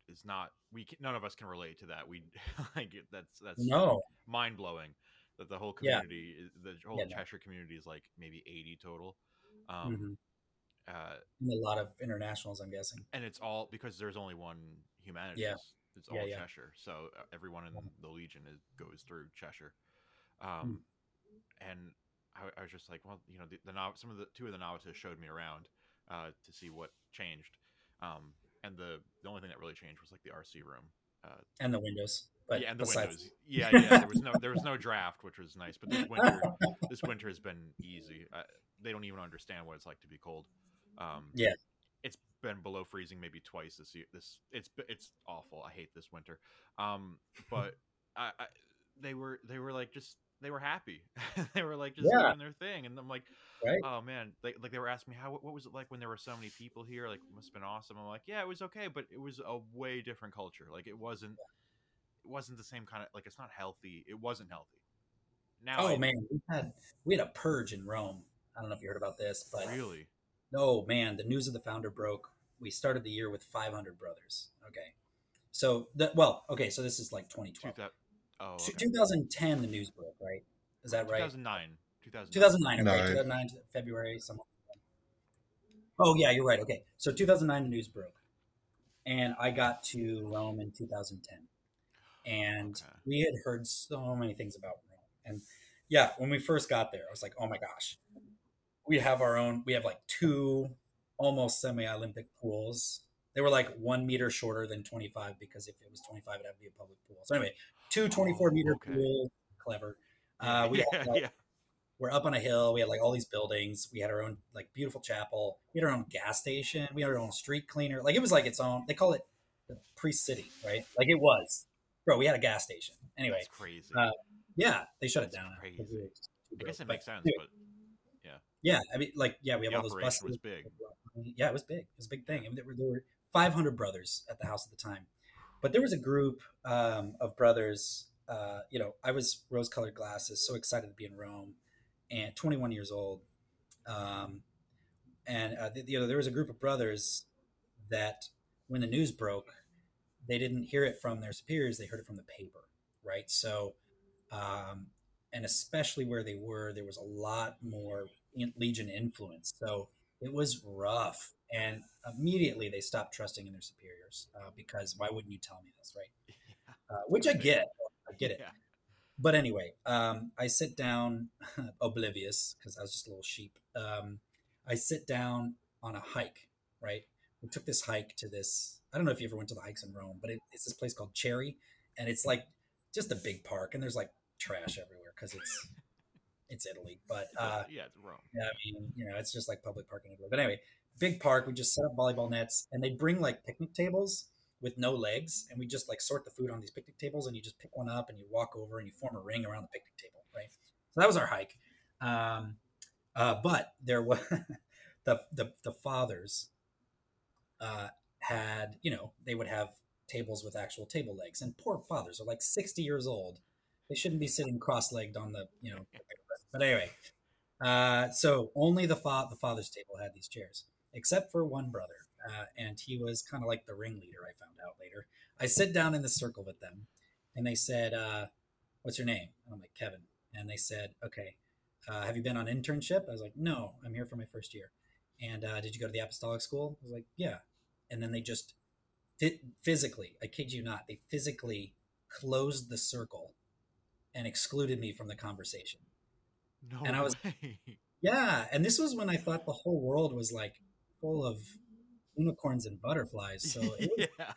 is not we can, none of us can relate to that. We like that's that's No. mind blowing that the whole community, is the whole Yeah, no. Cheshire community is like maybe 80 total. Um, Mhm. Uh, And a lot of internationals, I'm guessing. and it's all because there's only one humanities. It's all Yeah, yeah. Cheshire. So uh, everyone in the Legion is, goes through Cheshire. Hmm. Um, and I, I was just like, well, you know, the, the some of the two of the novices showed me around uh, to see what changed. Um, and the the only thing that really changed was like the RC room. Uh, And the windows. But yeah, and the besides, windows. Yeah, yeah. There was no there was no draft, which was nice. But this winter, this winter has been easy. Uh, they don't even understand what it's like to be cold. Um, Yeah. it's been below freezing maybe twice this year. This it's it's awful. I hate this winter. Um, but I, I they were they were like just they were happy. they were like just Yeah. doing their thing, and I'm like, Right. oh man, like like they were asking me how what was it like when there were so many people here? Like it must have been awesome. I'm like, yeah, it was okay, but it was a way different culture. Like it wasn't it wasn't the same kind of like it's not healthy. It wasn't healthy. Now, oh I- man, we had we had a purge in Rome. I don't know if you heard about this, but really? Oh man, the news of the founder broke. We started the year with 500 brothers. Okay, so the well, okay, so this is like 2012. 2000, oh, Two- okay. 2010, the news broke, right? Is that right? 2009. 2009. 2009, okay, 2009 February, somewhere. Oh yeah, you're right. Okay, so 2009, the news broke, and I got to Rome in 2010, and Okay. we had heard so many things about Rome, and yeah, when we first got there, I was like, oh my gosh, we have our own. We have like two almost semi-Olympic pools. They were like one meter shorter than 25 because if it was 25, it'd have to be a public pool. So anyway, two 24 meter Oh, okay. pools. Clever. Uh, we yeah, like, yeah. we're up on a hill. We had like all these buildings. We had our own like beautiful chapel. We had our own gas station. We had our own street cleaner. Like it was like its own. They call it the priest city, right? Like it was, bro. We had a gas station. Anyway, It's crazy. uh, yeah, they shut it down. crazy. because we were too I guess it But, makes sense, dude, but yeah, I mean, like yeah, we have the all those buses. was big. Yeah, it was big. It was a big thing. I mean, there were, there were 500 brothers at the house at the time, but there was a group um, of brothers. Uh, you know, I was rose-colored glasses, so excited to be in Rome, and 21 years old. Um, and uh, you know, there was a group of brothers that, when the news broke, they didn't hear it from their superiors; they heard it from the paper, right? So, um, and especially where they were, there was a lot more Legion influence. So it was rough. And immediately they stopped trusting in their superiors uh, because why wouldn't you tell me this, right? Uh, which I get. I get it. Yeah. But anyway, um, I sit down, oblivious, because I was just a little sheep. Um, I sit down on a hike, right? We took this hike to this. I don't know if you ever went to the hikes in Rome, but it, it's this place called Cherry, and it's like just a big park, and there's like trash everywhere because it's it's Italy. But uh, yeah, it's Rome. yeah, I mean, you know, it's just like public parking everywhere. But anyway, big park. We just set up volleyball nets, and they bring like picnic tables with no legs, and we just like sort the food on these picnic tables, and you just pick one up and you walk over and you form a ring around the picnic table, right? So that was our hike. Um, uh, but there was the, the the fathers uh, had, you know, they would have tables with actual table legs, and poor fathers are like sixty years old. They shouldn't be sitting cross-legged on the, you know. But anyway, uh, so only the fa- the father's table had these chairs, except for one brother, uh, and he was kind of like the ringleader. I found out later. I sit down in the circle with them, and they said, uh, "What's your name?" And I'm like Kevin, and they said, "Okay, uh, have you been on internship?" I was like, "No, I'm here for my first year." And uh, did you go to the apostolic school? I was like, "Yeah." And then they just physically, I kid you not, they physically closed the circle and excluded me from the conversation. No And I was- way. Yeah, and this was when I thought the whole world was like full of unicorns and butterflies. So it yeah.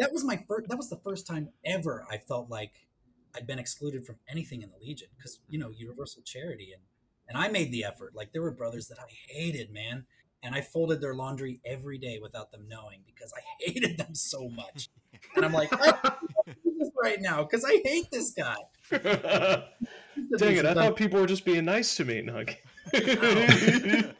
that was my first. That was the first time ever I felt like I'd been excluded from anything in the Legion because you know universal charity and and I made the effort. Like there were brothers that I hated, man, and I folded their laundry every day without them knowing because I hated them so much. And I'm like, I can't do this right now because I hate this guy. Dang it! I thought people were just being nice to me. No, okay.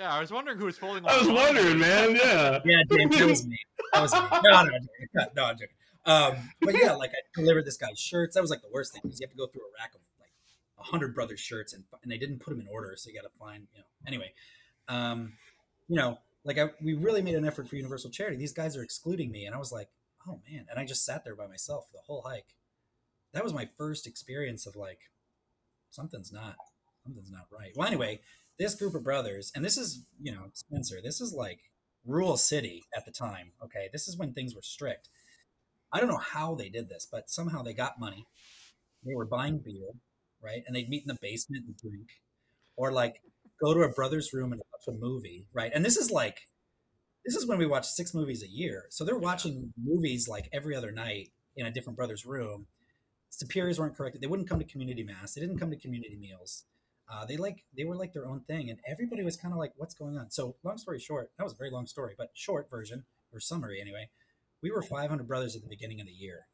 Yeah, I was wondering who was folding. I was all wondering, man. Yeah. Yeah, James, that was me. That was me. No, no, no, no, I'm joking. Um, but yeah, like I delivered this guy's shirts. That was like the worst thing because you have to go through a rack of like a hundred brothers shirts, and and they didn't put them in order, so you got to find you know. Anyway, um, you know, like I, we really made an effort for Universal Charity. These guys are excluding me, and I was like, oh man, and I just sat there by myself the whole hike. That was my first experience of like something's not something's not right. Well, anyway, this group of brothers, and this is you know Spencer. This is like rural city at the time. Okay, this is when things were strict. I don't know how they did this, but somehow they got money. They were buying beer, right? And they'd meet in the basement and drink, or like go to a brother's room and watch a movie, right? And this is like, this is when we watch six movies a year. So they're watching movies like every other night in a different brother's room. Superiors weren't corrected. They wouldn't come to community mass. They didn't come to community meals. Uh, they like they were like their own thing, and everybody was kind of like, "What's going on?" So, long story short, that was a very long story, but short version or summary anyway. We were 500 brothers at the beginning of the year.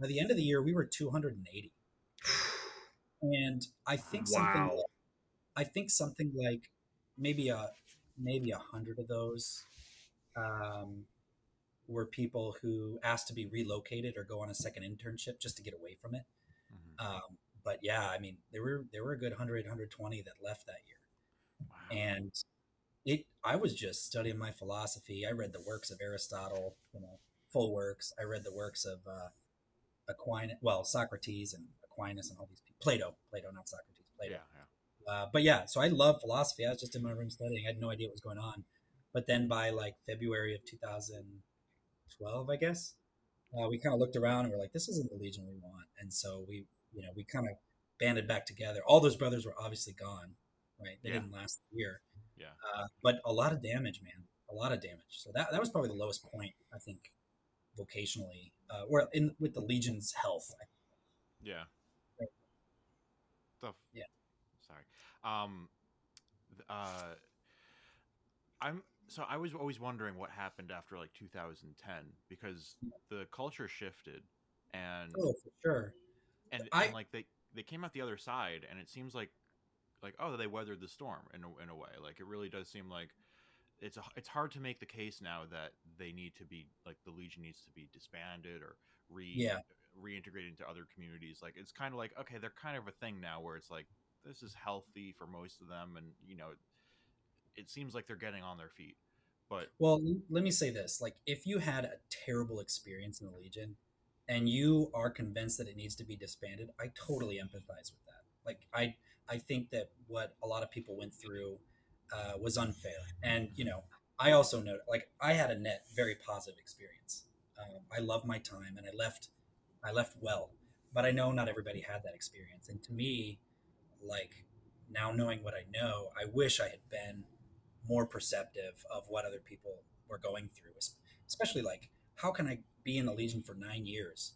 By the end of the year, we were 280, and I think something. Wow. I think something like maybe a maybe a hundred of those um, were people who asked to be relocated or go on a second internship just to get away from it. Mhm. Um, but yeah, I mean, there were there were a good 100, 120 that left that year, Wow. and it. I was just studying my philosophy. I read the works of Aristotle, you know, full works. I read the works of uh, Aquinas, well, Socrates and Aquinas and all these people. Plato, Plato, not Socrates, Plato. yeah, yeah. Uh, but yeah, so I love philosophy. I was just in my room studying. I had no idea what was going on. But then by like February of 2012, I guess, uh, we kind of looked around and we're like, this isn't the Legion we want. And so we, you know, we kind of banded back together. All those brothers were obviously gone, right? They Yeah. didn't last a year. Yeah. Uh, but a lot of damage, man. A lot of damage. So that, that was probably the lowest point, I think, vocationally, uh, or in with the Legion's health. Yeah. Right. The, Yeah. Sorry. Um. Uh. I'm so I was always wondering what happened after like 2010 because the culture shifted and Oh, for sure. and, I- and like they they came out the other side and it seems like like oh they weathered the storm in a, in a way like it really does seem like it's a, it's hard to make the case now that they need to be like the legion needs to be disbanded or re Yeah. reintegrated into other communities like it's kind of like okay they're kind of a thing now where it's like this is healthy for most of them and you know it seems like they're getting on their feet but Well, let me say this: like, if you had a terrible experience in the Legion, and you are convinced that it needs to be disbanded, I totally empathize with that. Like, I I think that what a lot of people went through uh, was unfair, and you know, I also know, like, I had a net very positive experience. Um, I love my time, and I left I left well, but I know not everybody had that experience, and to me, like, now knowing what I know, I wish I had been more perceptive of what other people were going through especially like how can i be in the legion for nine years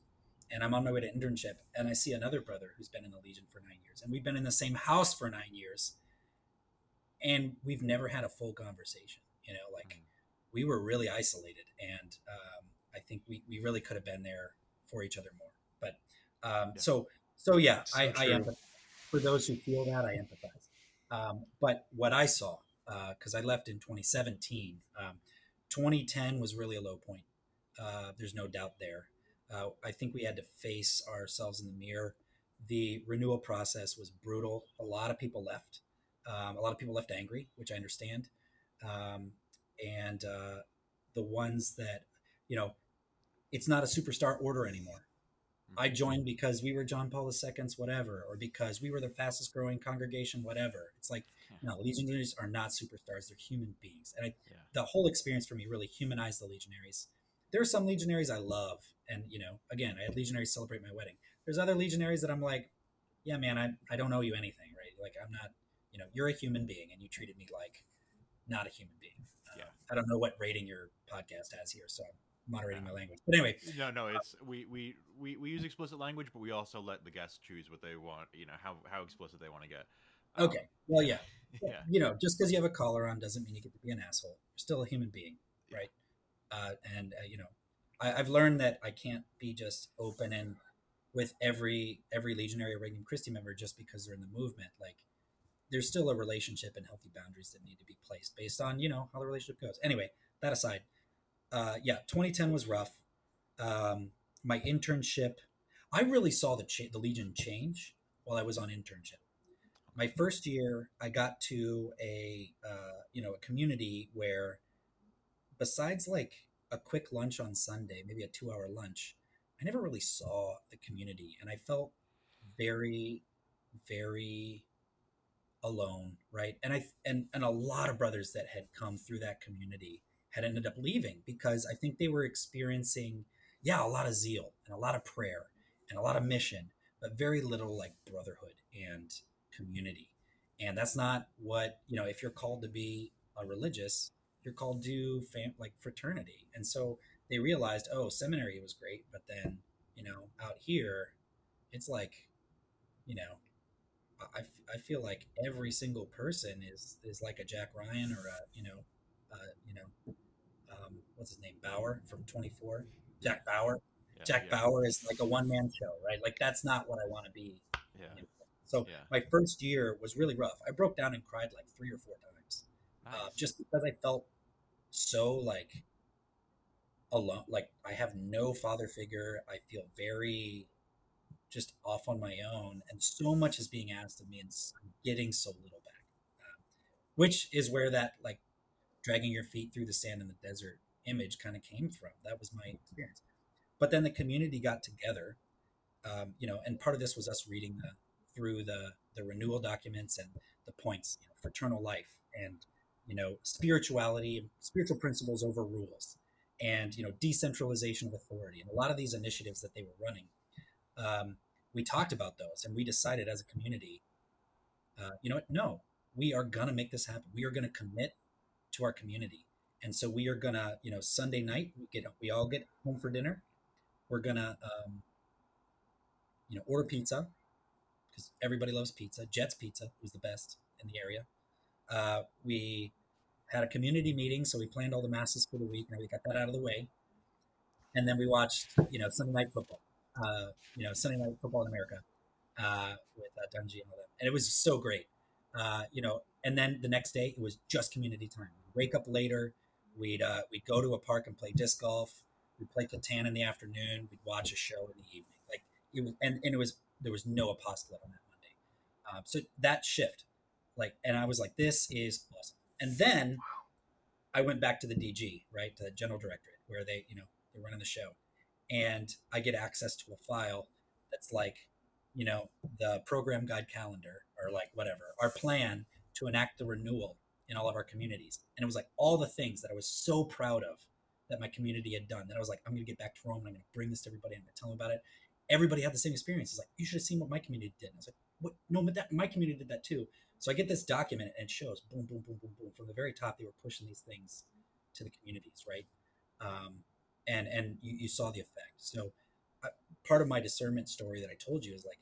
and i'm on my way to internship and i see another brother who's been in the legion for nine years and we've been in the same house for nine years and we've never had a full conversation you know like Mhm. we were really isolated and um, i think we, we really could have been there for each other more but um, Yeah. so so yeah So I, I empathize for those who feel that i empathize um, but what i saw because I left in 2017. Um, 2010 was really a low point. Uh, there's no doubt there. Uh, I think we had to face ourselves in the mirror. The renewal process was brutal. A lot of people left. Um, a lot of people left angry, which I understand. Um, and uh, the ones that, you know, it's not a superstar order anymore. I joined because we were John Paul II's whatever, or because we were the fastest growing congregation, whatever. It's like, no, legionaries are not superstars; they're human beings, and I, Yeah. the whole experience for me really humanized the legionaries. There are some legionaries I love, and you know, again, I had legionaries celebrate my wedding. There's other legionaries that I'm like, yeah, man, I, I don't owe you anything, right? Like I'm not, you know, you're a human being, and you treated me like not a human being. Uh, Yeah. I don't know what rating your podcast has here, so I'm moderating my language. But anyway, No, no, it's we, we we we use explicit language, but we also let the guests choose what they want. You know how how explicit they want to get. Um, okay. Well, yeah. Yeah. You know, just because you have a collar on doesn't mean you get to be an asshole. You're still a human being, Yeah. right? Uh, and uh, you know, I, I've learned that I can't be just open and with every every legionary or Regnum Christi member just because they're in the movement. Like, there's still a relationship and healthy boundaries that need to be placed based on you know how the relationship goes. Anyway, that aside, uh, yeah, 2010 was rough. Um, my internship, I really saw the cha- the Legion change while I was on internship my first year i got to a uh, you know a community where besides like a quick lunch on sunday maybe a two hour lunch i never really saw the community and i felt very very alone right and i and and a lot of brothers that had come through that community had ended up leaving because i think they were experiencing yeah a lot of zeal and a lot of prayer and a lot of mission but very little like brotherhood and community. And that's not what, you know, if you're called to be a religious, you're called to fam- like fraternity. And so they realized, oh, seminary was great, but then, you know, out here, it's like, you know, I, I feel like every single person is is like a Jack Ryan or a, you know, uh, you know, what's his name, Bauer from 24, Jack Bauer. Yeah, Jack yeah, Bauer is like a one man show, right? Like that's not what I want to be. Yeah. So Yeah. my first year was really rough. I broke down and cried like three or four times, uh, just because I felt so like alone. Like I have no father figure. I feel very just off on my own, and so much is being asked of me, and getting so little back. Um, which is where that like dragging your feet through the sand in the desert image kind of came from. That was my experience. But then the community got together, um, you know, and part of this was us reading the through the the renewal documents and the points, you know, fraternal life and you know spirituality spiritual principles over rules and you know decentralization of authority and a lot of these initiatives that they were running um, we talked about those and we decided as a community uh, you know no we are going to make this happen we are going to commit to our community and so we are to you know sunday night we get we all get home for dinner we're to um, you know order pizza because everybody loves pizza jet's pizza was the best in the area uh, we had a community meeting, so we planned all the masses for the week, and we got that out of the way. And then we watched, you know, Sunday night football. Uh, you know, Sunday night football in America uh, with uh, Dungy and all that, and it was so great. Uh, you know, and then the next day it was just community time. Wake up later. We'd uh, we'd go to a park and play disc golf. We'd play Catan in the afternoon. We'd watch a show in the evening. Like it was, and, and it was there was no apostolate on that Monday. Uh, so that shift, like, and I was like, this is awesome. And then I went back to the DG, right, to the general directorate, where they, you know, they're running the show, and I get access to a file that's like, you know, the program guide calendar or like whatever, our plan to enact the renewal in all of our communities, and it was like all the things that I was so proud of that my community had done. That I was like, I'm going to get back to Rome, and I'm going to bring this to everybody. I'm going to tell them about it. Everybody had the same experience. It's like you should have seen what my community did. And I was like, what? No, but that my community did that too. So I get this document and it shows boom, boom, boom, boom, boom. From the very top, they were pushing these things to the communities, right? Um, and and you, you saw the effect. So I, part of my discernment story that I told you is like,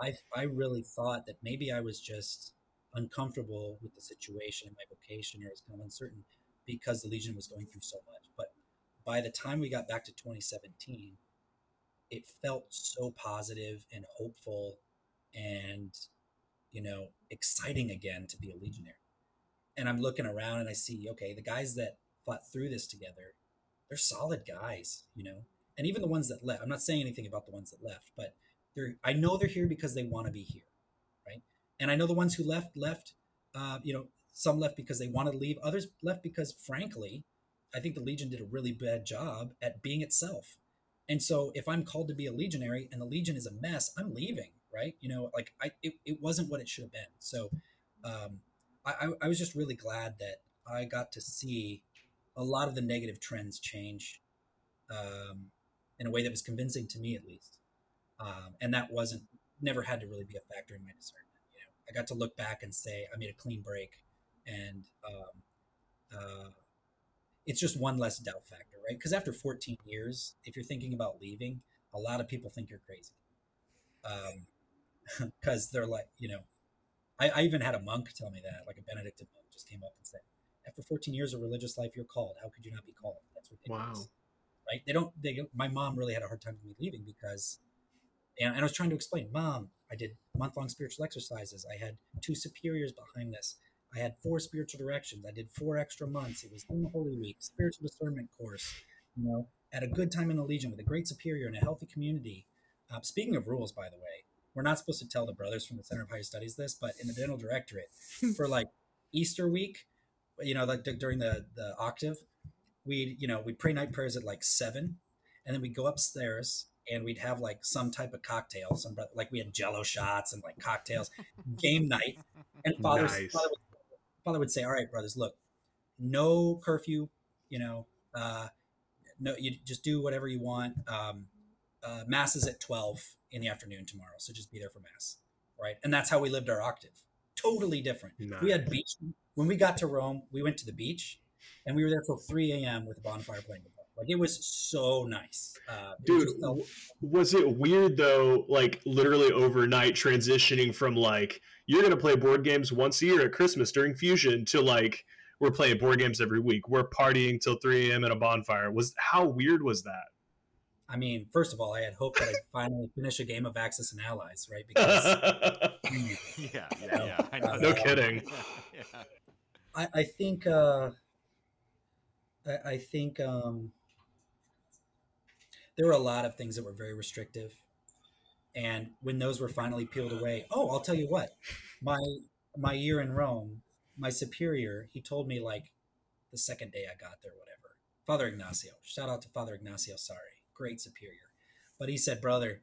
I I really thought that maybe I was just uncomfortable with the situation in my vocation, or I was kind of uncertain because the Legion was going through so much. But by the time we got back to 2017, it felt so positive and hopeful and you know, exciting again to be a legionary. And I'm looking around and I see, okay, the guys that fought through this together, they're solid guys, you know. And even the ones that left, I'm not saying anything about the ones that left, but they're I know they're here because they want to be here? And I know the ones who left left, uh, you know, some left because they wanted to leave, others left because, frankly, I think the Legion did a really bad job at being itself. And so, if I'm called to be a legionary and the Legion is a mess, I'm leaving right? You know, like I, it, it wasn't what it should have been. So, um, I, I was just really glad that I got to see a lot of the negative trends change, um, in a way that was convincing to me, at least. Um, and that wasn't never had to really be a factor in my discernment. I got to look back and say I made a clean break, and um, uh, it's just one less doubt factor, right? Because after 14 years, if you're thinking about leaving, a lot of people think you're crazy. Because um, they're like, you know, I, I, even had a monk tell me that, like a Benedictine monk just came up and said, after 14 years of religious life, you're called. How could you not be called? That's ridiculous. Wow. Right? They don't, they, my mom really had a hard time with me leaving because, and, and I was trying to explain, mom, I did month long spiritual exercises. I had two superiors behind this. I had four spiritual directions. I did four extra months. It was in the Holy Week, spiritual discernment course, you know, at a good time in the Legion with a great superior and a healthy community. Uh, speaking of rules, by the way, we're not supposed to tell the brothers from the Center of Higher Studies this, but in the General Directorate, for like Easter week, you know, like during the the octave, we'd you know we'd pray night prayers at like seven, and then we'd go upstairs and we'd have like some type of cocktail, some like we had Jello shots and like cocktails, game night, and father, nice. father, would, father would say, "All right, brothers, look, no curfew, you know, uh, no, you just do whatever you want. Um, uh, mass is at twelve in the afternoon tomorrow, so just be there for mass, right? And that's how we lived our octave. Totally different. Nice. We had beach when we got to Rome. We went to the beach, and we were there till three a.m. with a bonfire playing. Like it was so nice, uh, dude. Felt- was it weird though? Like literally overnight, transitioning from like you're gonna play board games once a year at Christmas during Fusion to like we're playing board games every week. We're partying till 3 a.m. at a bonfire. Was how weird was that? I mean, first of all, I had hoped that I'd finally finish a game of Axis and Allies, right? Because yeah, yeah, yeah. Uh, no kidding. yeah. I, I think uh, I, I think um, there were a lot of things that were very restrictive, and when those were finally peeled away, oh, I'll tell you what, my my year in Rome, my superior, he told me like the second day I got there, whatever. Father Ignacio, shout out to Father Ignacio. Sorry great superior. But he said, brother,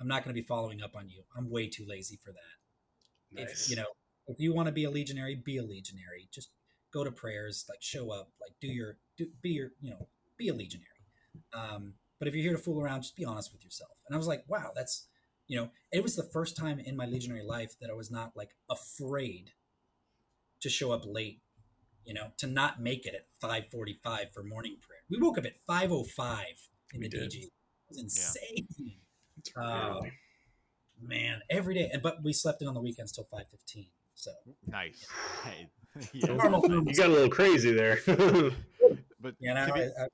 I'm not going to be following up on you. I'm way too lazy for that. Nice. If you know, if you want to be a legionary, be a legionary. Just go to prayers, like show up, like do your, do, be your, you know, be a legionary. Um, but if you're here to fool around, just be honest with yourself. And I was like, wow, that's, you know, it was the first time in my legionary life that I was not like afraid to show up late, you know, to not make it at 5:45 for morning prayer. We woke up at 5:05 in we the did. DG. It was insane. Yeah. Uh, man, every day, and but we slept in on the weekends till five fifteen. So nice. Hey, yeah. you got a little crazy there. but yeah, to, be, I, I,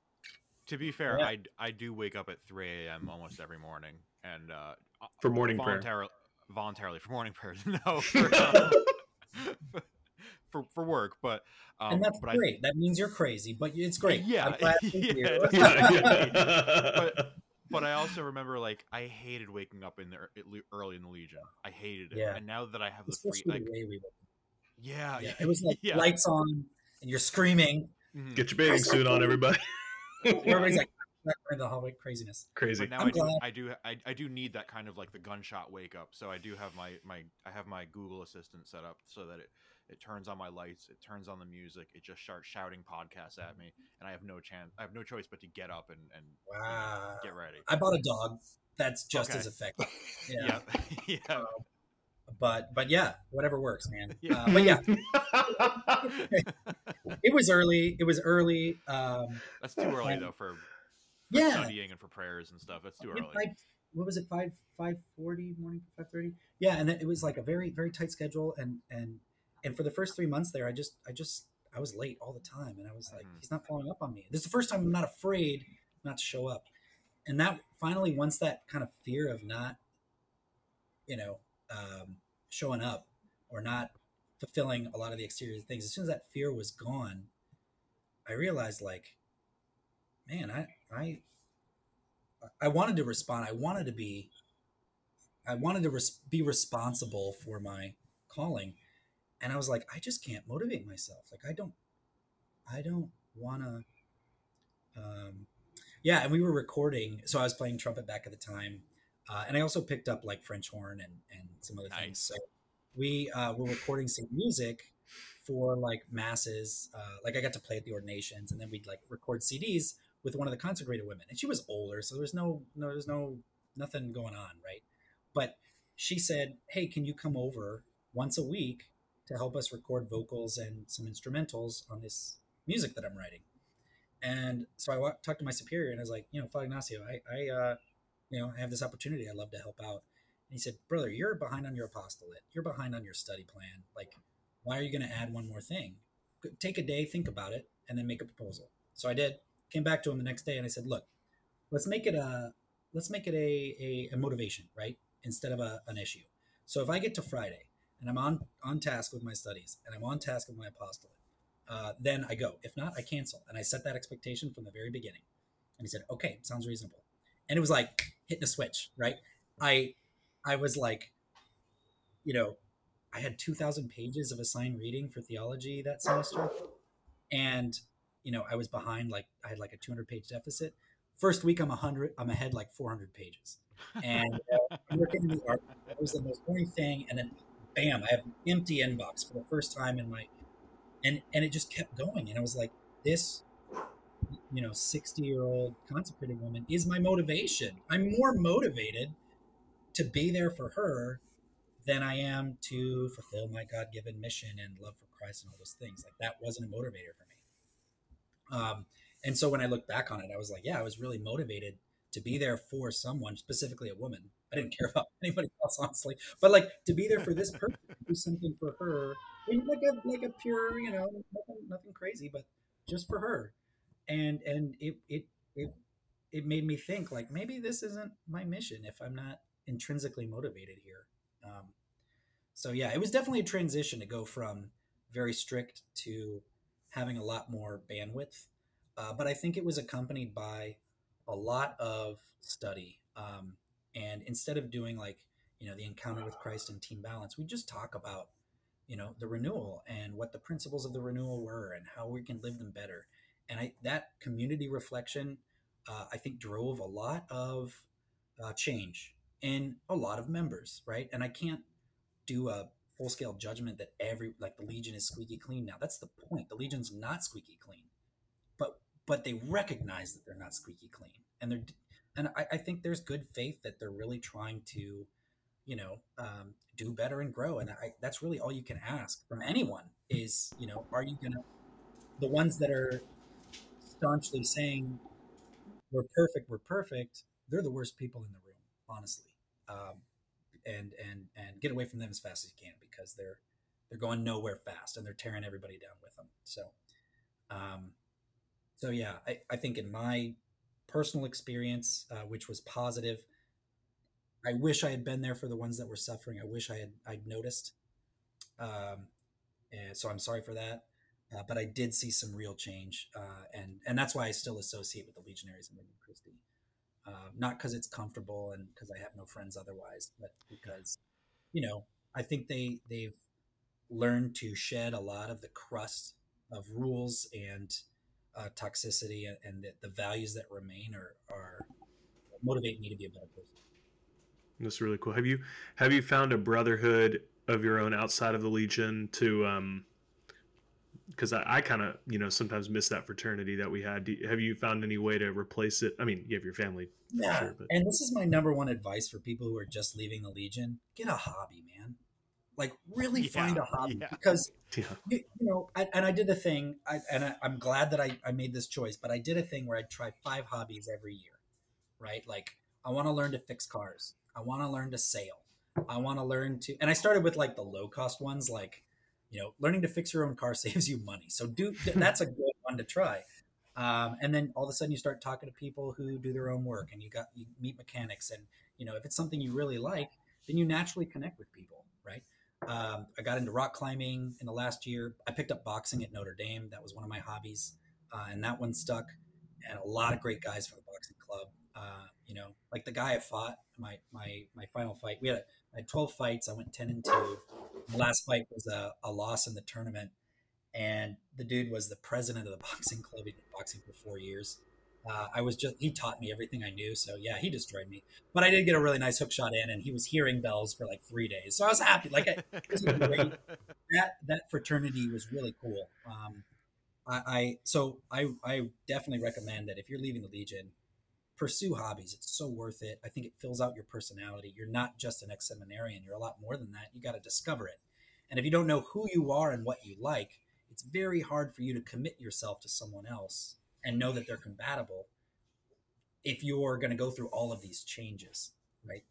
to be fair, yeah. I I do wake up at three a.m. almost every morning, and uh, for morning voluntarily, prayer. Voluntarily for morning prayers. No, for, uh, for for work, but um, and that's great. I, that means you're crazy, but it's great. Yeah, yeah, yeah, yeah. but but I also remember like I hated waking up in there early in the Legion. I hated it, yeah. and now that I have the free, like, the we yeah, yeah, it was like yeah. lights on and you're screaming. Mm-hmm. Get your bathing suit on, everybody. Everybody's like in the hallway craziness. Crazy. But now I do, I do, I, I do need that kind of like the gunshot wake up. So I do have my my I have my Google Assistant set up so that it it turns on my lights. It turns on the music. It just starts shouting podcasts at me, and I have no chance. I have no choice but to get up and and wow. get ready. I bought a dog. That's just okay. as effective. Yeah, yeah. yeah. Um, but but yeah, whatever works, man. Yeah. Uh, but yeah, it was early. It was early. Um, That's too early and, though for, for yeah studying and for prayers and stuff. That's too early. Five, what was it? Five five forty morning five thirty. Yeah, and it was like a very very tight schedule, and and and for the first three months there, I just, I just, I was late all the time, and I was like, mm. he's not following up on me. This is the first time I'm not afraid not to show up, and that finally, once that kind of fear of not, you know, um, showing up or not fulfilling a lot of the exterior things, as soon as that fear was gone, I realized like, man, I, I, I wanted to respond. I wanted to be, I wanted to res- be responsible for my calling and I was like, I just can't motivate myself. Like I don't, I don't want to. Um, yeah, and we were recording, so I was playing trumpet back at the time, uh, and I also picked up like French horn and and some other nice. things. So we uh, were recording some music for like masses. Uh, like I got to play at the ordinations, and then we'd like record CDs with one of the consecrated women, and she was older, so there's no no there's no nothing going on, right? But she said, "Hey, can you come over once a week to help us record vocals and some instrumentals on this music that I'm writing. And so I talked to my superior and I was like, you know, Father Ignacio, I, I, uh, you know, I have this opportunity. I'd love to help out. And he said, brother, you're behind on your apostolate. You're behind on your study plan. Like, why are you going to add one more thing? Take a day, think about it, and then make a proposal. So I did. Came back to him the next day and I said, look, let's make it a let's make it a, a, a motivation, right? Instead of a, an issue. So if I get to Friday and I'm on on task with my studies and I'm on task with my apostolate, uh, then I go. If not, I cancel. And I set that expectation from the very beginning. And he said, okay, sounds reasonable. And it was like hitting a switch, right? I I was like, you know, I had 2,000 pages of assigned reading for theology that semester. And, you know, I was behind, like, I had like a 200 page deficit. First week, I'm a 100, I'm ahead like 400 pages. And uh, I'm working in the art. It was the most boring thing. And then, bam, I have an empty inbox for the first time in my, and, and it just kept going. And I was like, this, you know, 60 year old consecrated woman is my motivation. I'm more motivated to be there for her than I am to fulfill my God given mission and love for Christ and all those things. Like that wasn't a motivator for me. Um, and so when I look back on it, I was like, yeah, I was really motivated to be there for someone, specifically a woman. I didn't care about anybody else, honestly, but like to be there for this person, do something for her, like a like a pure, you know, nothing, nothing crazy, but just for her. And and it it it it made me think like maybe this isn't my mission if I'm not intrinsically motivated here. Um, so yeah, it was definitely a transition to go from very strict to having a lot more bandwidth. Uh, but I think it was accompanied by a lot of study. Um, and instead of doing like, you know, the encounter with Christ and team balance, we just talk about, you know, the renewal and what the principles of the renewal were and how we can live them better. And I, that community reflection, uh, I think drove a lot of uh, change in a lot of members, right? And I can't do a full scale judgment that every like the Legion is squeaky clean now. That's the point. The Legion's not squeaky clean, but but they recognize that they're not squeaky clean, and they're and I, I think there's good faith that they're really trying to, you know, um, do better and grow. And I, that's really all you can ask from anyone is, you know, are you gonna the ones that are staunchly saying we're perfect, we're perfect, they're the worst people in the room, honestly um, and and and get away from them as fast as you can because they're they're going nowhere fast and they're tearing everybody down with them. So, um, so yeah, I, I think in my personal experience, uh, which was positive, I wish I had been there for the ones that were suffering. I wish I had I'd noticed. Um, and so I'm sorry for that. Uh, but I did see some real change, uh, and and that's why I still associate with the Legionaries and Regnum Christi. Uh, not because it's comfortable and because I have no friends otherwise, but because you know I think they they've learned to shed a lot of the crust of rules and uh, toxicity and, and the, the, values that remain are, are motivate me to be a better person. That's really cool. Have you have you found a brotherhood of your own outside of the Legion to um, because I, I kind of you know sometimes miss that fraternity that we had. have you found any way to replace it? I mean, you have your family, yeah. Sure, but... And this is my number one advice for people who are just leaving the Legion: get a hobby, man. Like really yeah, find a hobby yeah. because yeah. You, you, know. I, and I did a thing, I, and I, I'm glad that I, I made this choice. But I did a thing where I try five hobbies every year, right? Like I want to learn to fix cars. I want to learn to sail. I want to learn to, and I started with like the low cost ones, like you know, learning to fix your own car saves you money. So do that's a good one to try. Um, and then all of a sudden you start talking to people who do their own work and you got you meet mechanics and you know if it's something you really like then you naturally connect with people right? Um, i got into rock climbing in the last year. I picked up boxing at notre dame. That was one of my hobbies uh, and that one stuck. And a lot of great guys from the boxing club. Uh, you know like the guy i fought my my my final fight we had, a, I had 12 fights i went 10 and 2 the last fight was a, a loss in the tournament, and the dude was the president of the boxing club. He'd been boxing for four years. Uh, I was just he taught me everything I knew. So yeah, he destroyed me. But I did get a really nice hook shot in, and he was hearing bells for like three days. So I was happy. Like I, that that fraternity was really cool. Um, I, I so I I definitely recommend that if you're leaving the Legion, pursue hobbies. It's so worth it. I think it fills out your personality. You're not just an ex seminarian, you're a lot more than that. You got to discover it. And if you don't know who you are and what you like, it's very hard for you to commit yourself to someone else and know that they're compatible if you're going to go through all of these changes, right?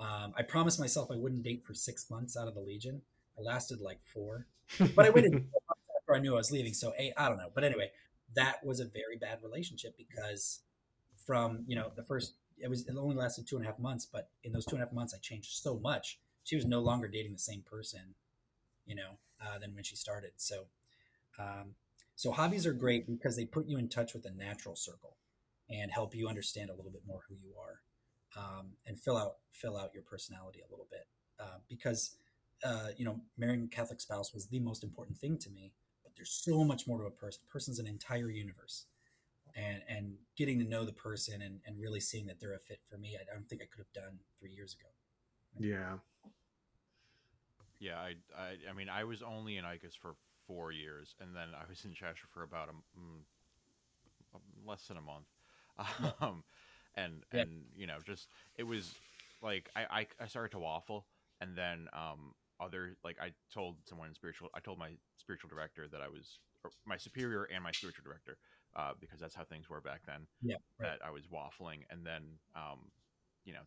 Um, I promised myself I wouldn't date for six months out of the Legion. I lasted like four, but I waited after I knew I was leaving. So I don't know. But anyway, that was a very bad relationship because from you know the first it was it only lasted two and a half months, but in those two and a half months I changed so much. She was no longer dating the same person, you know, uh, than when she started. So, um, so hobbies are great because they put you in touch with the natural circle and help you understand a little bit more who you are um, and fill out fill out your personality a little bit uh, because uh, you know marrying a Catholic spouse was the most important thing to me. But there's so much more to a person. A person's an entire universe, and and getting to know the person and, and really seeing that they're a fit for me, I don't think I could have done three years ago. Yeah. Yeah, I, I, I mean, I was only in ICAS for four years, and then I was in Cheshire for about a, mm, less than a month. Um, and Yeah. and you know, just it was like I, I I started to waffle, and then um other like I told someone in spiritual, I told my spiritual director that I was or my superior and my spiritual director, uh, because that's how things were back then. Yeah, right. that I was waffling, and then um, you know,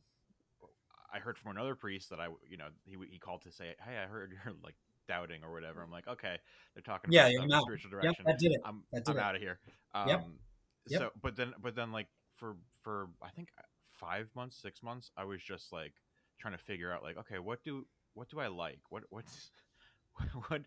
I heard from another priest that I, you know, he he called to say, "Hey, I heard you're like doubting or whatever." I'm like, "Okay, they're talking Yeah, about yeah, stuff I'm out. spiritual Yep, direction. that did it. I'm did I'm it. out of here." Um, Yep. Yep. So, but then, but then, like for for I think five months, six months, I was just like trying to figure out, like, okay, what do what do I like? What what's what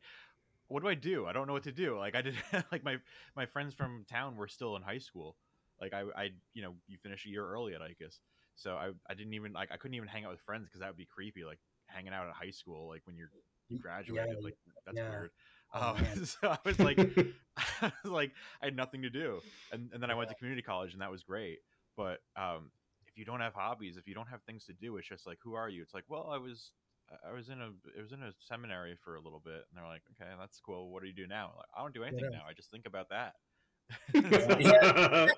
what do I do? I don't know what to do. Like I did, like my my friends from town were still in high school. Like I, I, you know, you finish a year early at ICAS, so I, I didn't even like I couldn't even hang out with friends because that would be creepy. Like hanging out at high school, like when you're you graduated, Yeah, like that's yeah. weird. Oh, Um, so I was like, I was like, I had nothing to do, and and then I went to community college, and that was great. But um, if you don't have hobbies, if you don't have things to do, it's just like, who are you? It's like, well, I was. I was in a it was in a seminary for a little bit, and they're like, "Okay, that's cool. What do you do now?" Like, I don't do anything else? now. I just think about that.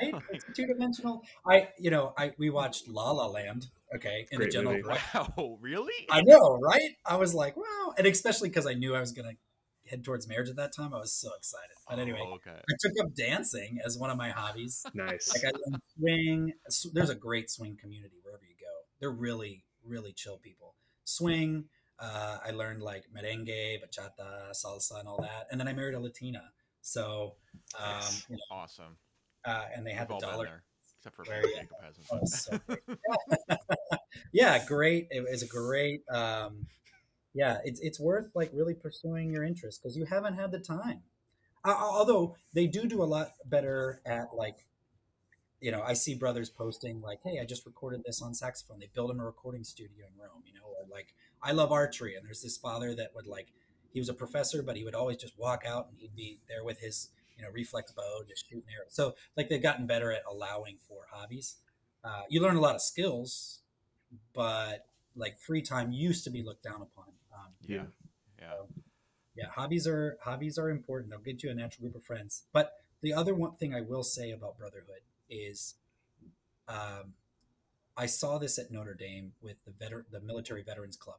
Right? It's two dimensional. I, you know, I we watched La La Land. Okay, in Great the general. movie. wow, really? I know, right? I was like, wow, and especially because I knew I was gonna head towards marriage at that time. I was so excited. But anyway, Oh, okay. I took up dancing as one of my hobbies. nice. Like I learned swing. There's a great swing community wherever you go. They're really, really chill people. Swing. Uh, I learned like merengue, bachata, salsa, and all that. And then I married a Latina. So, um, you know, Awesome. uh, and they had We've the dollar. there, except for Where-. Oh, so yeah, great. It was a great. Um, yeah, it's it's worth like really pursuing your interest because you haven't had the time. Uh, although they do do a lot better at like, you know, I see brothers posting like, "Hey, I just recorded this on saxophone." They built him a recording studio in Rome, you know, or like, "I love archery," and there's this father that would like, he was a professor, but he would always just walk out and he'd be there with his, you know, reflex bow, just shooting arrows. So like they've gotten better at allowing for hobbies. Uh, you learn a lot of skills, but like free time used to be looked down upon. Um, yeah, yeah. yeah, hobbies are hobbies are important. They'll get you a natural group of friends. But the other one thing I will say about brotherhood is, um, I saw this at Notre Dame with the veter- the military veterans club.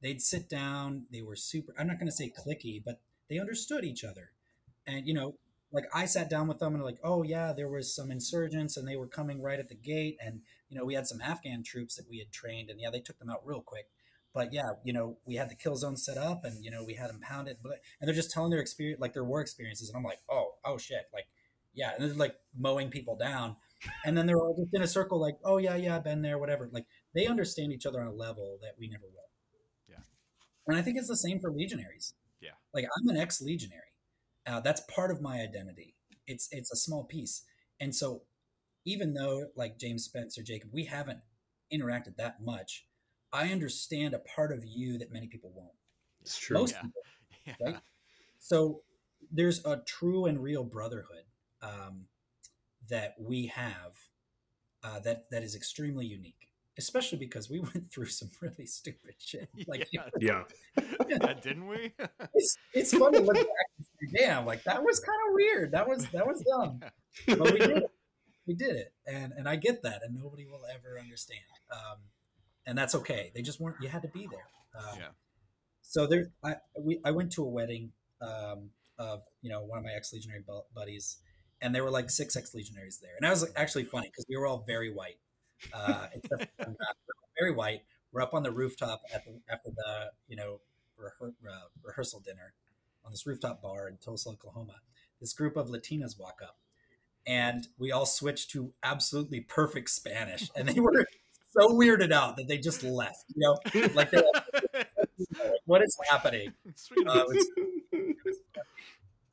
They'd sit down. They were super. I'm not going to say clicky, but they understood each other. And you know, like I sat down with them and like, oh yeah, there was some insurgents and they were coming right at the gate, and you know, we had some Afghan troops that we had trained, and yeah, they took them out real quick but yeah, you know, we had the kill zone set up and, you know, we had them pounded, but, and they're just telling their experience, like their war experiences. And I'm like, oh, oh shit. Like, yeah. And like mowing people down. And then they're all just in a circle, like, oh yeah, yeah, I've been there, whatever. Like they understand each other on a level that we never will. Yeah. And I think it's the same for legionaries. Yeah. Like I'm an ex legionary. Uh, that's part of my identity. It's, it's a small piece. And so even though like James Spencer, Jacob, we haven't interacted that much, I understand a part of you that many people won't. It's true. Most Yeah. people. yeah. Right? So there's a true and real brotherhood um, that we have uh, that that is extremely unique, especially because we went through some really stupid shit. Like yeah. Yeah. yeah, didn't we? it's it's fun to look back and say, "Damn, like that was kind of weird. That was that was dumb." But we did it. We did it, and and I get that, and nobody will ever understand. Um, and that's okay. They just weren't. You had to be there. Um, yeah. So there, I we I went to a wedding um, of you know one of my ex legionary buddies, and there were like six ex legionaries there, and that was actually funny because we were all very white, uh, except for one guy. We were very white. We're up on the rooftop at the, after the you know rehe- uh, rehearsal dinner on this rooftop bar in Tulsa, Oklahoma. This group of Latinas walk up, and we all switch to absolutely perfect Spanish, and they were so weirded out that they just left. You know, like like, what is happening? Uh, it was-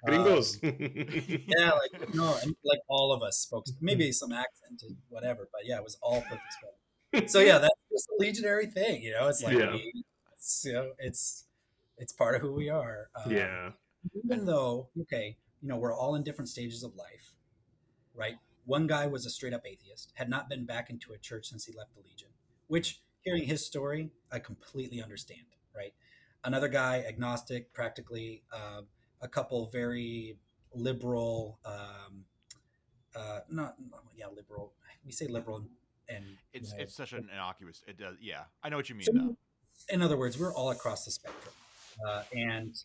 Gringos. um, yeah, like no, like all of us spoke maybe some accent and whatever, but yeah, it was all perfect Spanish. So yeah, that's just a legionary thing, you know. It's like Yeah. we, it's, you know, it's it's part of who we are. Um, yeah. even though okay you know we're all in different stages of life right one guy was a straight up atheist had not been back into a church since he left the legion which hearing his story i completely understand right another guy agnostic practically uh, a couple very liberal um, uh, not yeah liberal we say liberal and, and it's you know, it's such an innocuous. It does. Yeah, I know what you mean. so, though. in other words, we're all across the spectrum, uh, and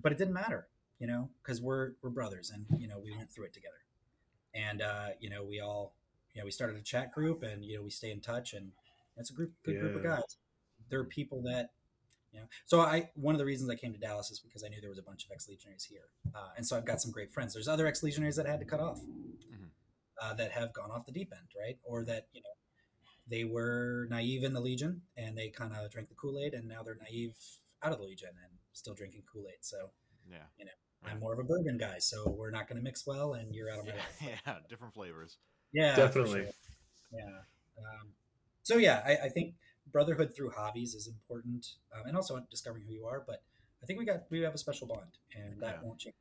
but it didn't matter, you know, because we're we're brothers, and you know we went through it together, and uh, you know we all, you know, we started a chat group, and you know we stay in touch, and it's a group, good group of guys. There are people that, you know, so I one of the reasons I came to Dallas is because I knew there was a bunch of ex legionaries here, uh, and so I've got some great friends. There's other ex legionaries that I had to cut off, uh, that have gone off the deep end, right, or that you know they were naive in the Legion and they kind of drank the Kool Aid, and now they're naive out of the Legion and still drinking Kool Aid. So Yeah. you know, Yeah. I'm more of a bourbon guy, so we're not going to mix well, and you're out of my life. Yeah, yeah, different flavors. Yeah, Definitely. sure. Yeah. Um, so yeah, I, I think brotherhood through hobbies is important, um, and also discovering who you are. But I think we got we have a special bond, and that Yeah. won't change.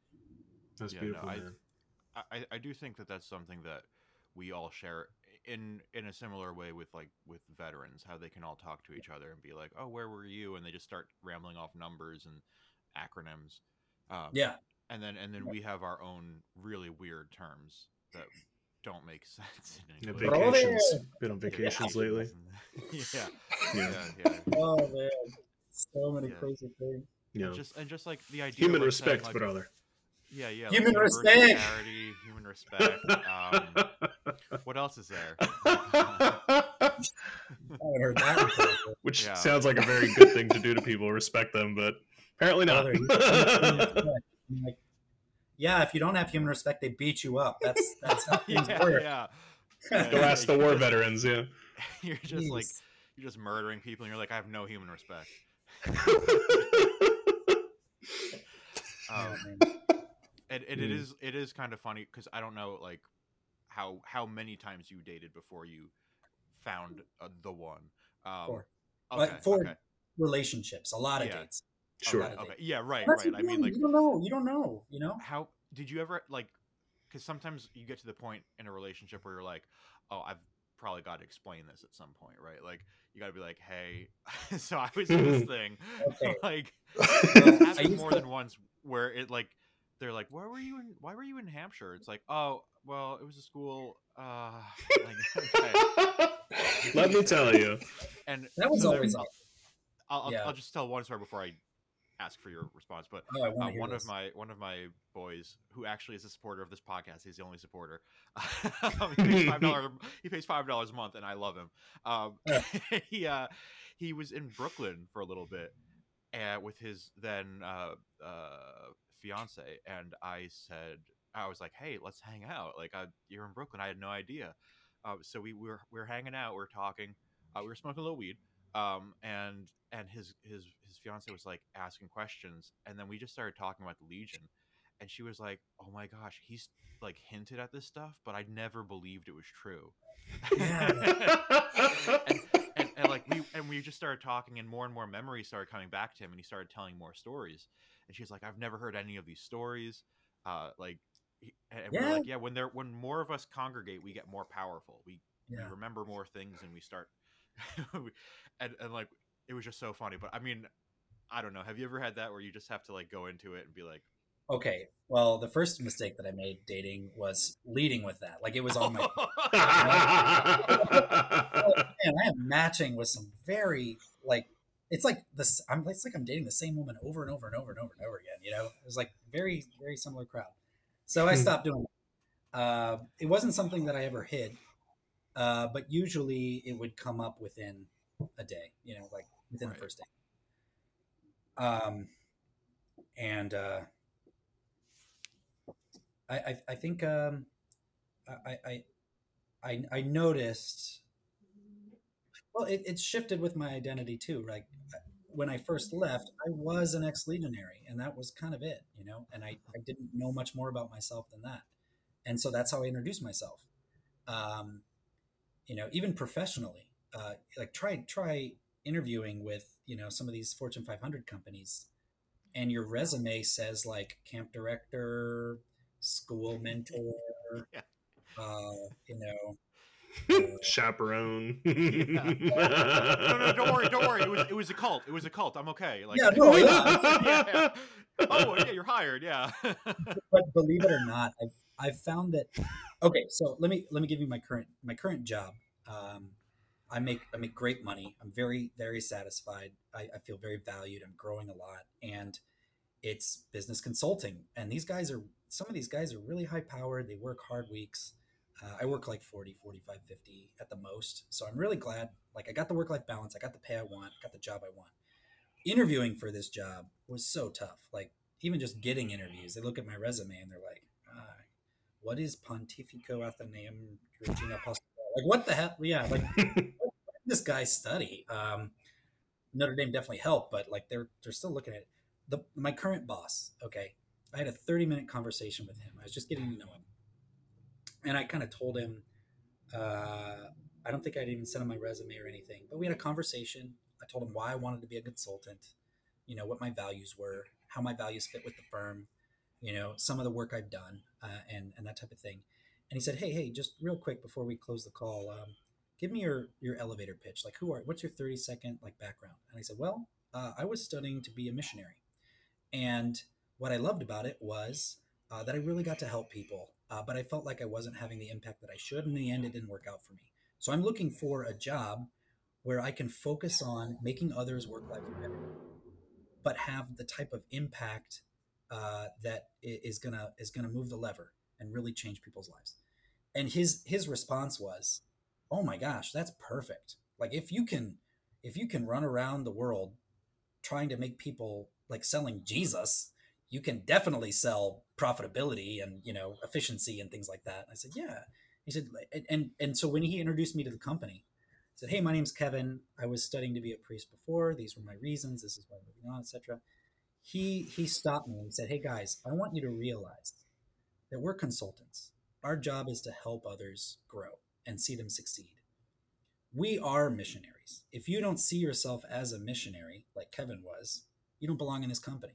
That's Yeah, beautiful, I- I, I- I do think that that's something that we all share in in a similar way with like with veterans how they can all talk to each other and be like oh where were you and they just start rambling off numbers and acronyms um, Yeah, and then and then we have our own really weird terms that don't make sense in Yeah, English. Brother. vacations. Been on Yeah, vacations lately. yeah Yeah. yeah yeah Oh man, so many Yeah. crazy things. You know, and just and just like the idea human of, like, saying, respect, like, brother. yeah yeah Human universal respect. charity, human respect um, what else is there I heard that before. Which Yeah. sounds like a very good thing to do to people. Respect them, but apparently not. Brother, you- human respect. I'm like, yeah, if you don't have human respect, they beat you up. That's that's how things yeah, work. yeah. Go ask the war veterans. Yeah. You're just like you're just murdering people, and you're like, I have no human respect. Oh, Um, man. and, and it Mm. is it is kind of funny because I don't know like how how many times you dated before you found uh, the one. Um, Four. Okay. But four okay. relationships, a lot of Yeah. dates. Sure. lot of Okay. Yeah. Right. That's Right. I mean, like, you don't know. You don't know. You know. how did you ever like? Because sometimes you get to the point in a relationship where you're like, oh, I've probably got to explain this at some point, right? Like, you got to be like, hey, so I was in this thing, Okay. like. I It's happened more to- than once where it like they're like, "Why were you in? Why were you in Hampshire?" It's like, "Oh, well, it was a school." Uh, like, okay. Let me tell you. And That was so always awesome. I'll, I'll, yeah. I'll just tell one story before I ask for your response. But Oh, uh, want to hear one this. of my one of my boys, who actually is a supporter of this podcast, he's the only supporter. Um, he pays five dollars. he pays five dollars a month, and I love him. Um, Yeah. he uh, he was in Brooklyn for a little bit, uh, with his then uh, uh, fiance, and I said, I was like, "Hey, let's hang out." Like, I, you're in Brooklyn. I had no idea. Uh, so we were we were hanging out. We are talking. Uh, we were smoking a little weed. Um, and and his his his fiance was like asking questions, and then we just started talking about the Legion, and she was like, "Oh my gosh, he's like hinted at this stuff, but I never believed it was true." and, and, and like we and we just started talking, and more and more memories started coming back to him, and he started telling more stories. And she's like, "I've never heard any of these stories." Uh, like, and we're Yeah. like, "Yeah, when there when more of us congregate, we get more powerful. We Yeah. we remember more things, and we start." and and like it was just so funny. But I mean, I don't know. Have you ever had that where you just have to like go into it and be like, Okay. Well, the first mistake that I made dating was leading with that. Like it was on my. Man, I am matching with some very like it's like this. I'm it's like I'm dating the same woman over and over and over and over and over again. You know, it was like very very similar crowd. So I Hmm. stopped doing. That. Uh, it wasn't something that I ever hid, uh, but usually it would come up within a day. You know, like within Right. the first day. Um, and uh, I, I I think um, I I I I noticed. Well, it, it shifted with my identity too. Like when I first left, I was an ex legionary, and that was kind of it, you know. And I, I didn't know much more about myself than that, and so that's how I introduced myself. Um, you know, even professionally, uh, like try try interviewing with you know some of these Fortune 500 companies, and your resume says like camp director, school mentor, Yeah. uh, you know, Chaperone. No, no, don't worry, don't worry. It was it was a cult. It was a cult. I'm okay. Like, Yeah, no, yeah. yeah. Oh, yeah, you're hired. Yeah. but believe it or not, I've I've found that. Okay, so let me let me give you my current my current job. Um, I make I make great money. I'm very very satisfied. I, I feel very valued. I'm growing a lot, and it's business consulting. And these guys are some of these guys are really high powered. They work hard weeks. Uh, I work like 40, 45, 50 at the most. So I'm really glad. Like I got the work life balance. I got the pay I want. I got the job I want. Interviewing for this job was so tough. Like even just getting interviews, they look at my resume and they're like, ah, "What is Pontifical Athenaeum Regina Apostolorum? Like what the hell? Yeah, like this guy study? Um, Notre Dame definitely helped, but like they're they're still looking at it. The my current boss. Okay, I had a 30 minute conversation with him. I was just getting to know him, and I kind of told him. Uh, I don't think I'd even sent him my resume or anything, but we had a conversation. I told him why I wanted to be a consultant, you know, what my values were, how my values fit with the firm, you know, some of the work I've done, uh, and and that type of thing. And he said, "Hey, hey, just real quick before we close the call, um, give me your your elevator pitch. Like, who are? What's your thirty second like background?" And I said, "Well, uh, I was studying to be a missionary, and what I loved about it was uh, that I really got to help people, uh, but I felt like I wasn't having the impact that I should. In the end, it didn't work out for me. So I'm looking for a job where I can focus on making others work life better, but have the type of impact uh, that is gonna is gonna move the lever and really change people's lives. And his his response was, "Oh my gosh, that's perfect! Like if you can if you can run around the world trying to make people like selling Jesus, you can definitely sell profitability and you know efficiency and things like that." I said, "Yeah." He said, and and, so when he introduced me to the company, I said, "Hey, my name's Kevin. I was studying to be a priest before. These were my reasons. This is why I'm moving on, etc." He he stopped me and he said, "Hey guys, I want you to realize that we're consultants. Our job is to help others grow and see them succeed. We are missionaries. If you don't see yourself as a missionary, like Kevin was, you don't belong in this company."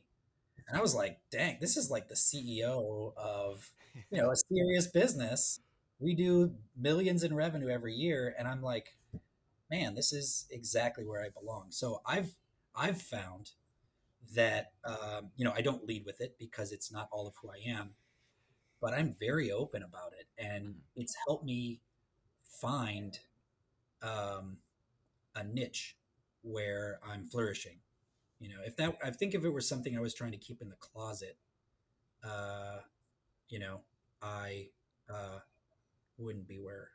And I was like, "Dang, this is like the CEO of you know a serious business." we do millions in revenue every year. And i'm like man this is exactly where i belong. So i've i've found that um, you know i don't lead with it because it's not all of who i am but i'm very open about it. And it's helped me find um, a niche where i'm flourishing you know if that i think if it were something i was trying to keep in the closet uh, you know i uh, wouldn't be where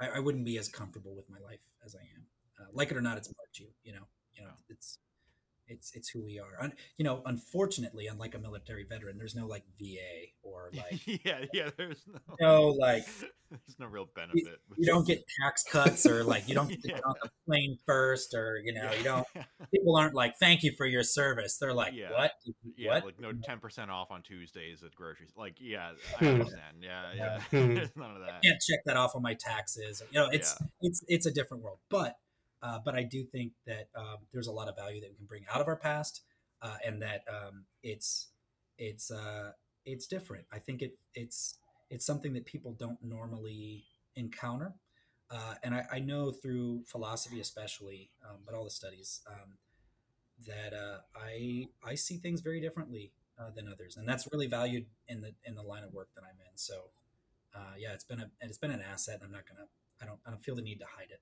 I, I, wouldn't be as comfortable with my life as I am. Uh, like it or not, it's marked you. You know, you know, it's it's it's who we are. Un, you know, unfortunately, unlike a military veteran, there's no like VA or like yeah, yeah. There's no no like there's no real benefit. You, you don't get tax cuts or like you don't get to get on the plane first or you know you don't. People aren't like thank you for your service. They're like yeah. what? Yeah, what? like no ten percent off on Tuesdays at groceries. Like yeah, I hmm. understand. Yeah, yeah. Hmm. There's none of that. I can't check that off on my taxes. You know, it's yeah. it's it's a different world, but. Uh, but I do think that um, there's a lot of value that we can bring out of our past, uh, and that um, it's it's uh, it's different. I think it it's it's something that people don't normally encounter, uh, and I, I, know through philosophy, especially, um, but all the studies um, that uh, I I see things very differently uh, than others, and that's really valued in the in the line of work that I'm in. So, yeah, it's been a it's been an asset. And I'm not gonna I don't I don't feel the need to hide it.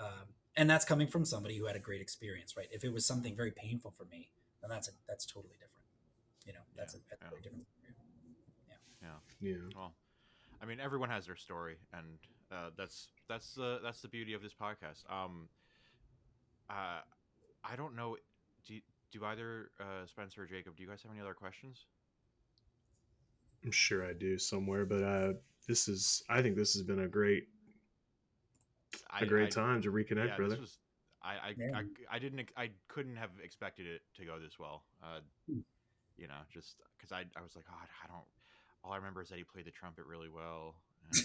um, and that's coming from somebody who had a great experience, right? If it was something very painful for me, then that's a, that's totally different. You know, that's Yeah, a, that's yeah. very different. scenario. Yeah. Well, I mean, everyone has their story, and uh, that's that's the that's the beauty of this podcast. Um, uh, I don't know. Do do either uh, Spencer or Jacob? Do you guys have any other questions? I'm sure I do somewhere, but uh, this is. I think this has been a great, I, a great I- time to reconnect, yeah, brother. This was, I, I, I, I didn't, I couldn't have expected it to go this well. Uh, Hmm. you know, just because I, I was like, God, I don't. All I remember is that he played the trumpet really well.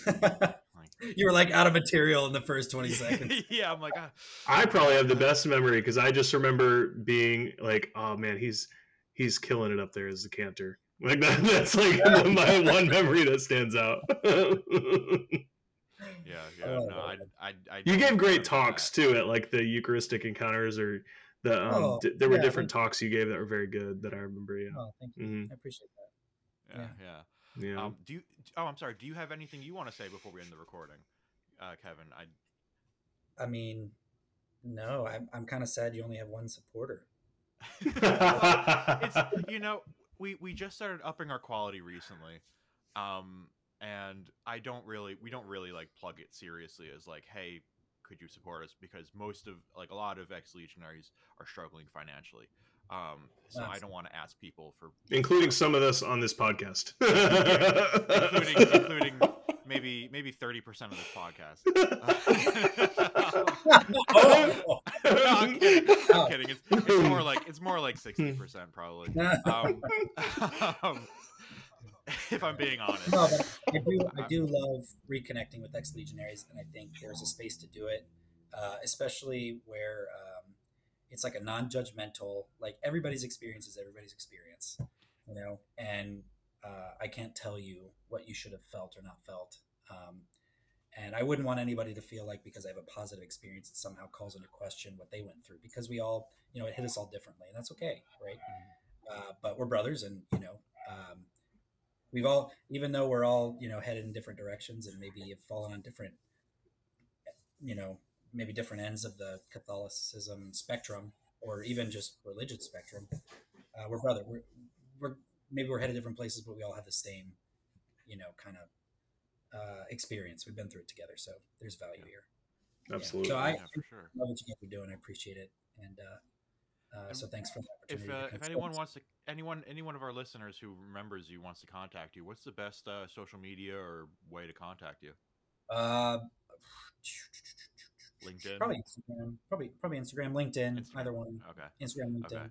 and, like, you were like out of material in the first 20 seconds. yeah, I'm like, ah, I probably have the best memory because I just remember being like, "Oh man, he's he's killing it up there as the cantor." Like that, that's like my one memory that stands out. Yeah, yeah. Oh, no, I, I, I you gave great talks that. too at like the Eucharistic encounters or the um, Oh, d- there were yeah, different thank talks you gave that were very good that I remember. Yeah, Oh, thank you. hmm I appreciate that. Yeah, yeah. yeah. yeah. Um, do you? Oh, I'm sorry. Do you have anything you want to say before we end the recording, uh, Kevin? I I mean, no, I'm, I'm kind of sad you only have one supporter. it's you know we we just started upping our quality recently um and i don't really we don't really like plug it seriously as like hey could you support us because most of like a lot of ex legionaries are struggling financially um so i don't want to ask people for including some of us on this podcast, including including maybe maybe 30% of this podcast oh, no, I'm kidding. I'm kidding. It's, it's more like it's more like sixty percent probably. Um, um, if I'm being honest. no, but I do, I do love reconnecting with ex legionaries, and I think there's a space to do it, uh, especially where um, it's like a non judgmental, like everybody's experience is everybody's experience, you know, and uh, I can't tell you what you should have felt or not felt. Um, and I wouldn't want anybody to feel like because I have a positive experience, it somehow calls into question what they went through because we all, you know, it hit us all differently, and that's okay, right? Uh, but we're brothers, and you know, um, we've all, even though we're all, you know, headed in different directions and maybe have fallen on different, you know, maybe different ends of the Catholicism spectrum or even just religion spectrum. Uh, we're brother. We're, we're maybe we're headed different places, but we all have the same, you know, kind of uh, experience. We've been through it together, so there's value here. Absolutely. So I- yeah, for sure. Love what you guys are doing. I appreciate it, and uh, uh, so thanks for the If opportunity. to uh, if anyone wants to, anyone any one of our listeners who remembers you wants to contact you, what's the best uh, social media or way to contact you? uh, LinkedIn. probably Instagram, probably probably Instagram, LinkedIn, Instagram. either one. Okay. Instagram, LinkedIn. Okay.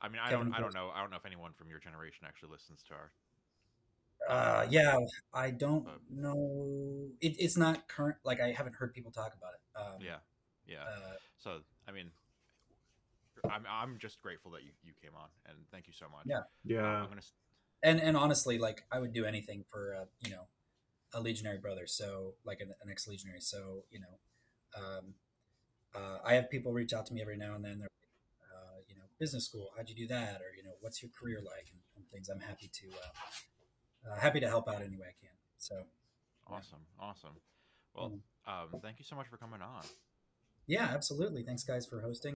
I mean, I Kevin don't, I don't know, I don't know if anyone from your generation actually listens to our. Uh, yeah, I don't But- know. It, it's not current. Like I haven't heard people talk about it. Um, Yeah, yeah. Uh, So I mean, I'm I'm just grateful that you, you came on and thank you so much. Yeah. yeah. I'm gonna. and and honestly, like I would do anything for uh, you know a legionary brother. So like an, an ex legionary. So you know, um, uh, I have people reach out to me every now and then. They're uh, you know, business school. How'd you do that? Or you know, what's your career like? And, and things. I'm happy to uh, uh, happy to help out any way I can. So Awesome, awesome. Well, um, thank you so much for coming on. yeah, absolutely. Thanks guys for hosting.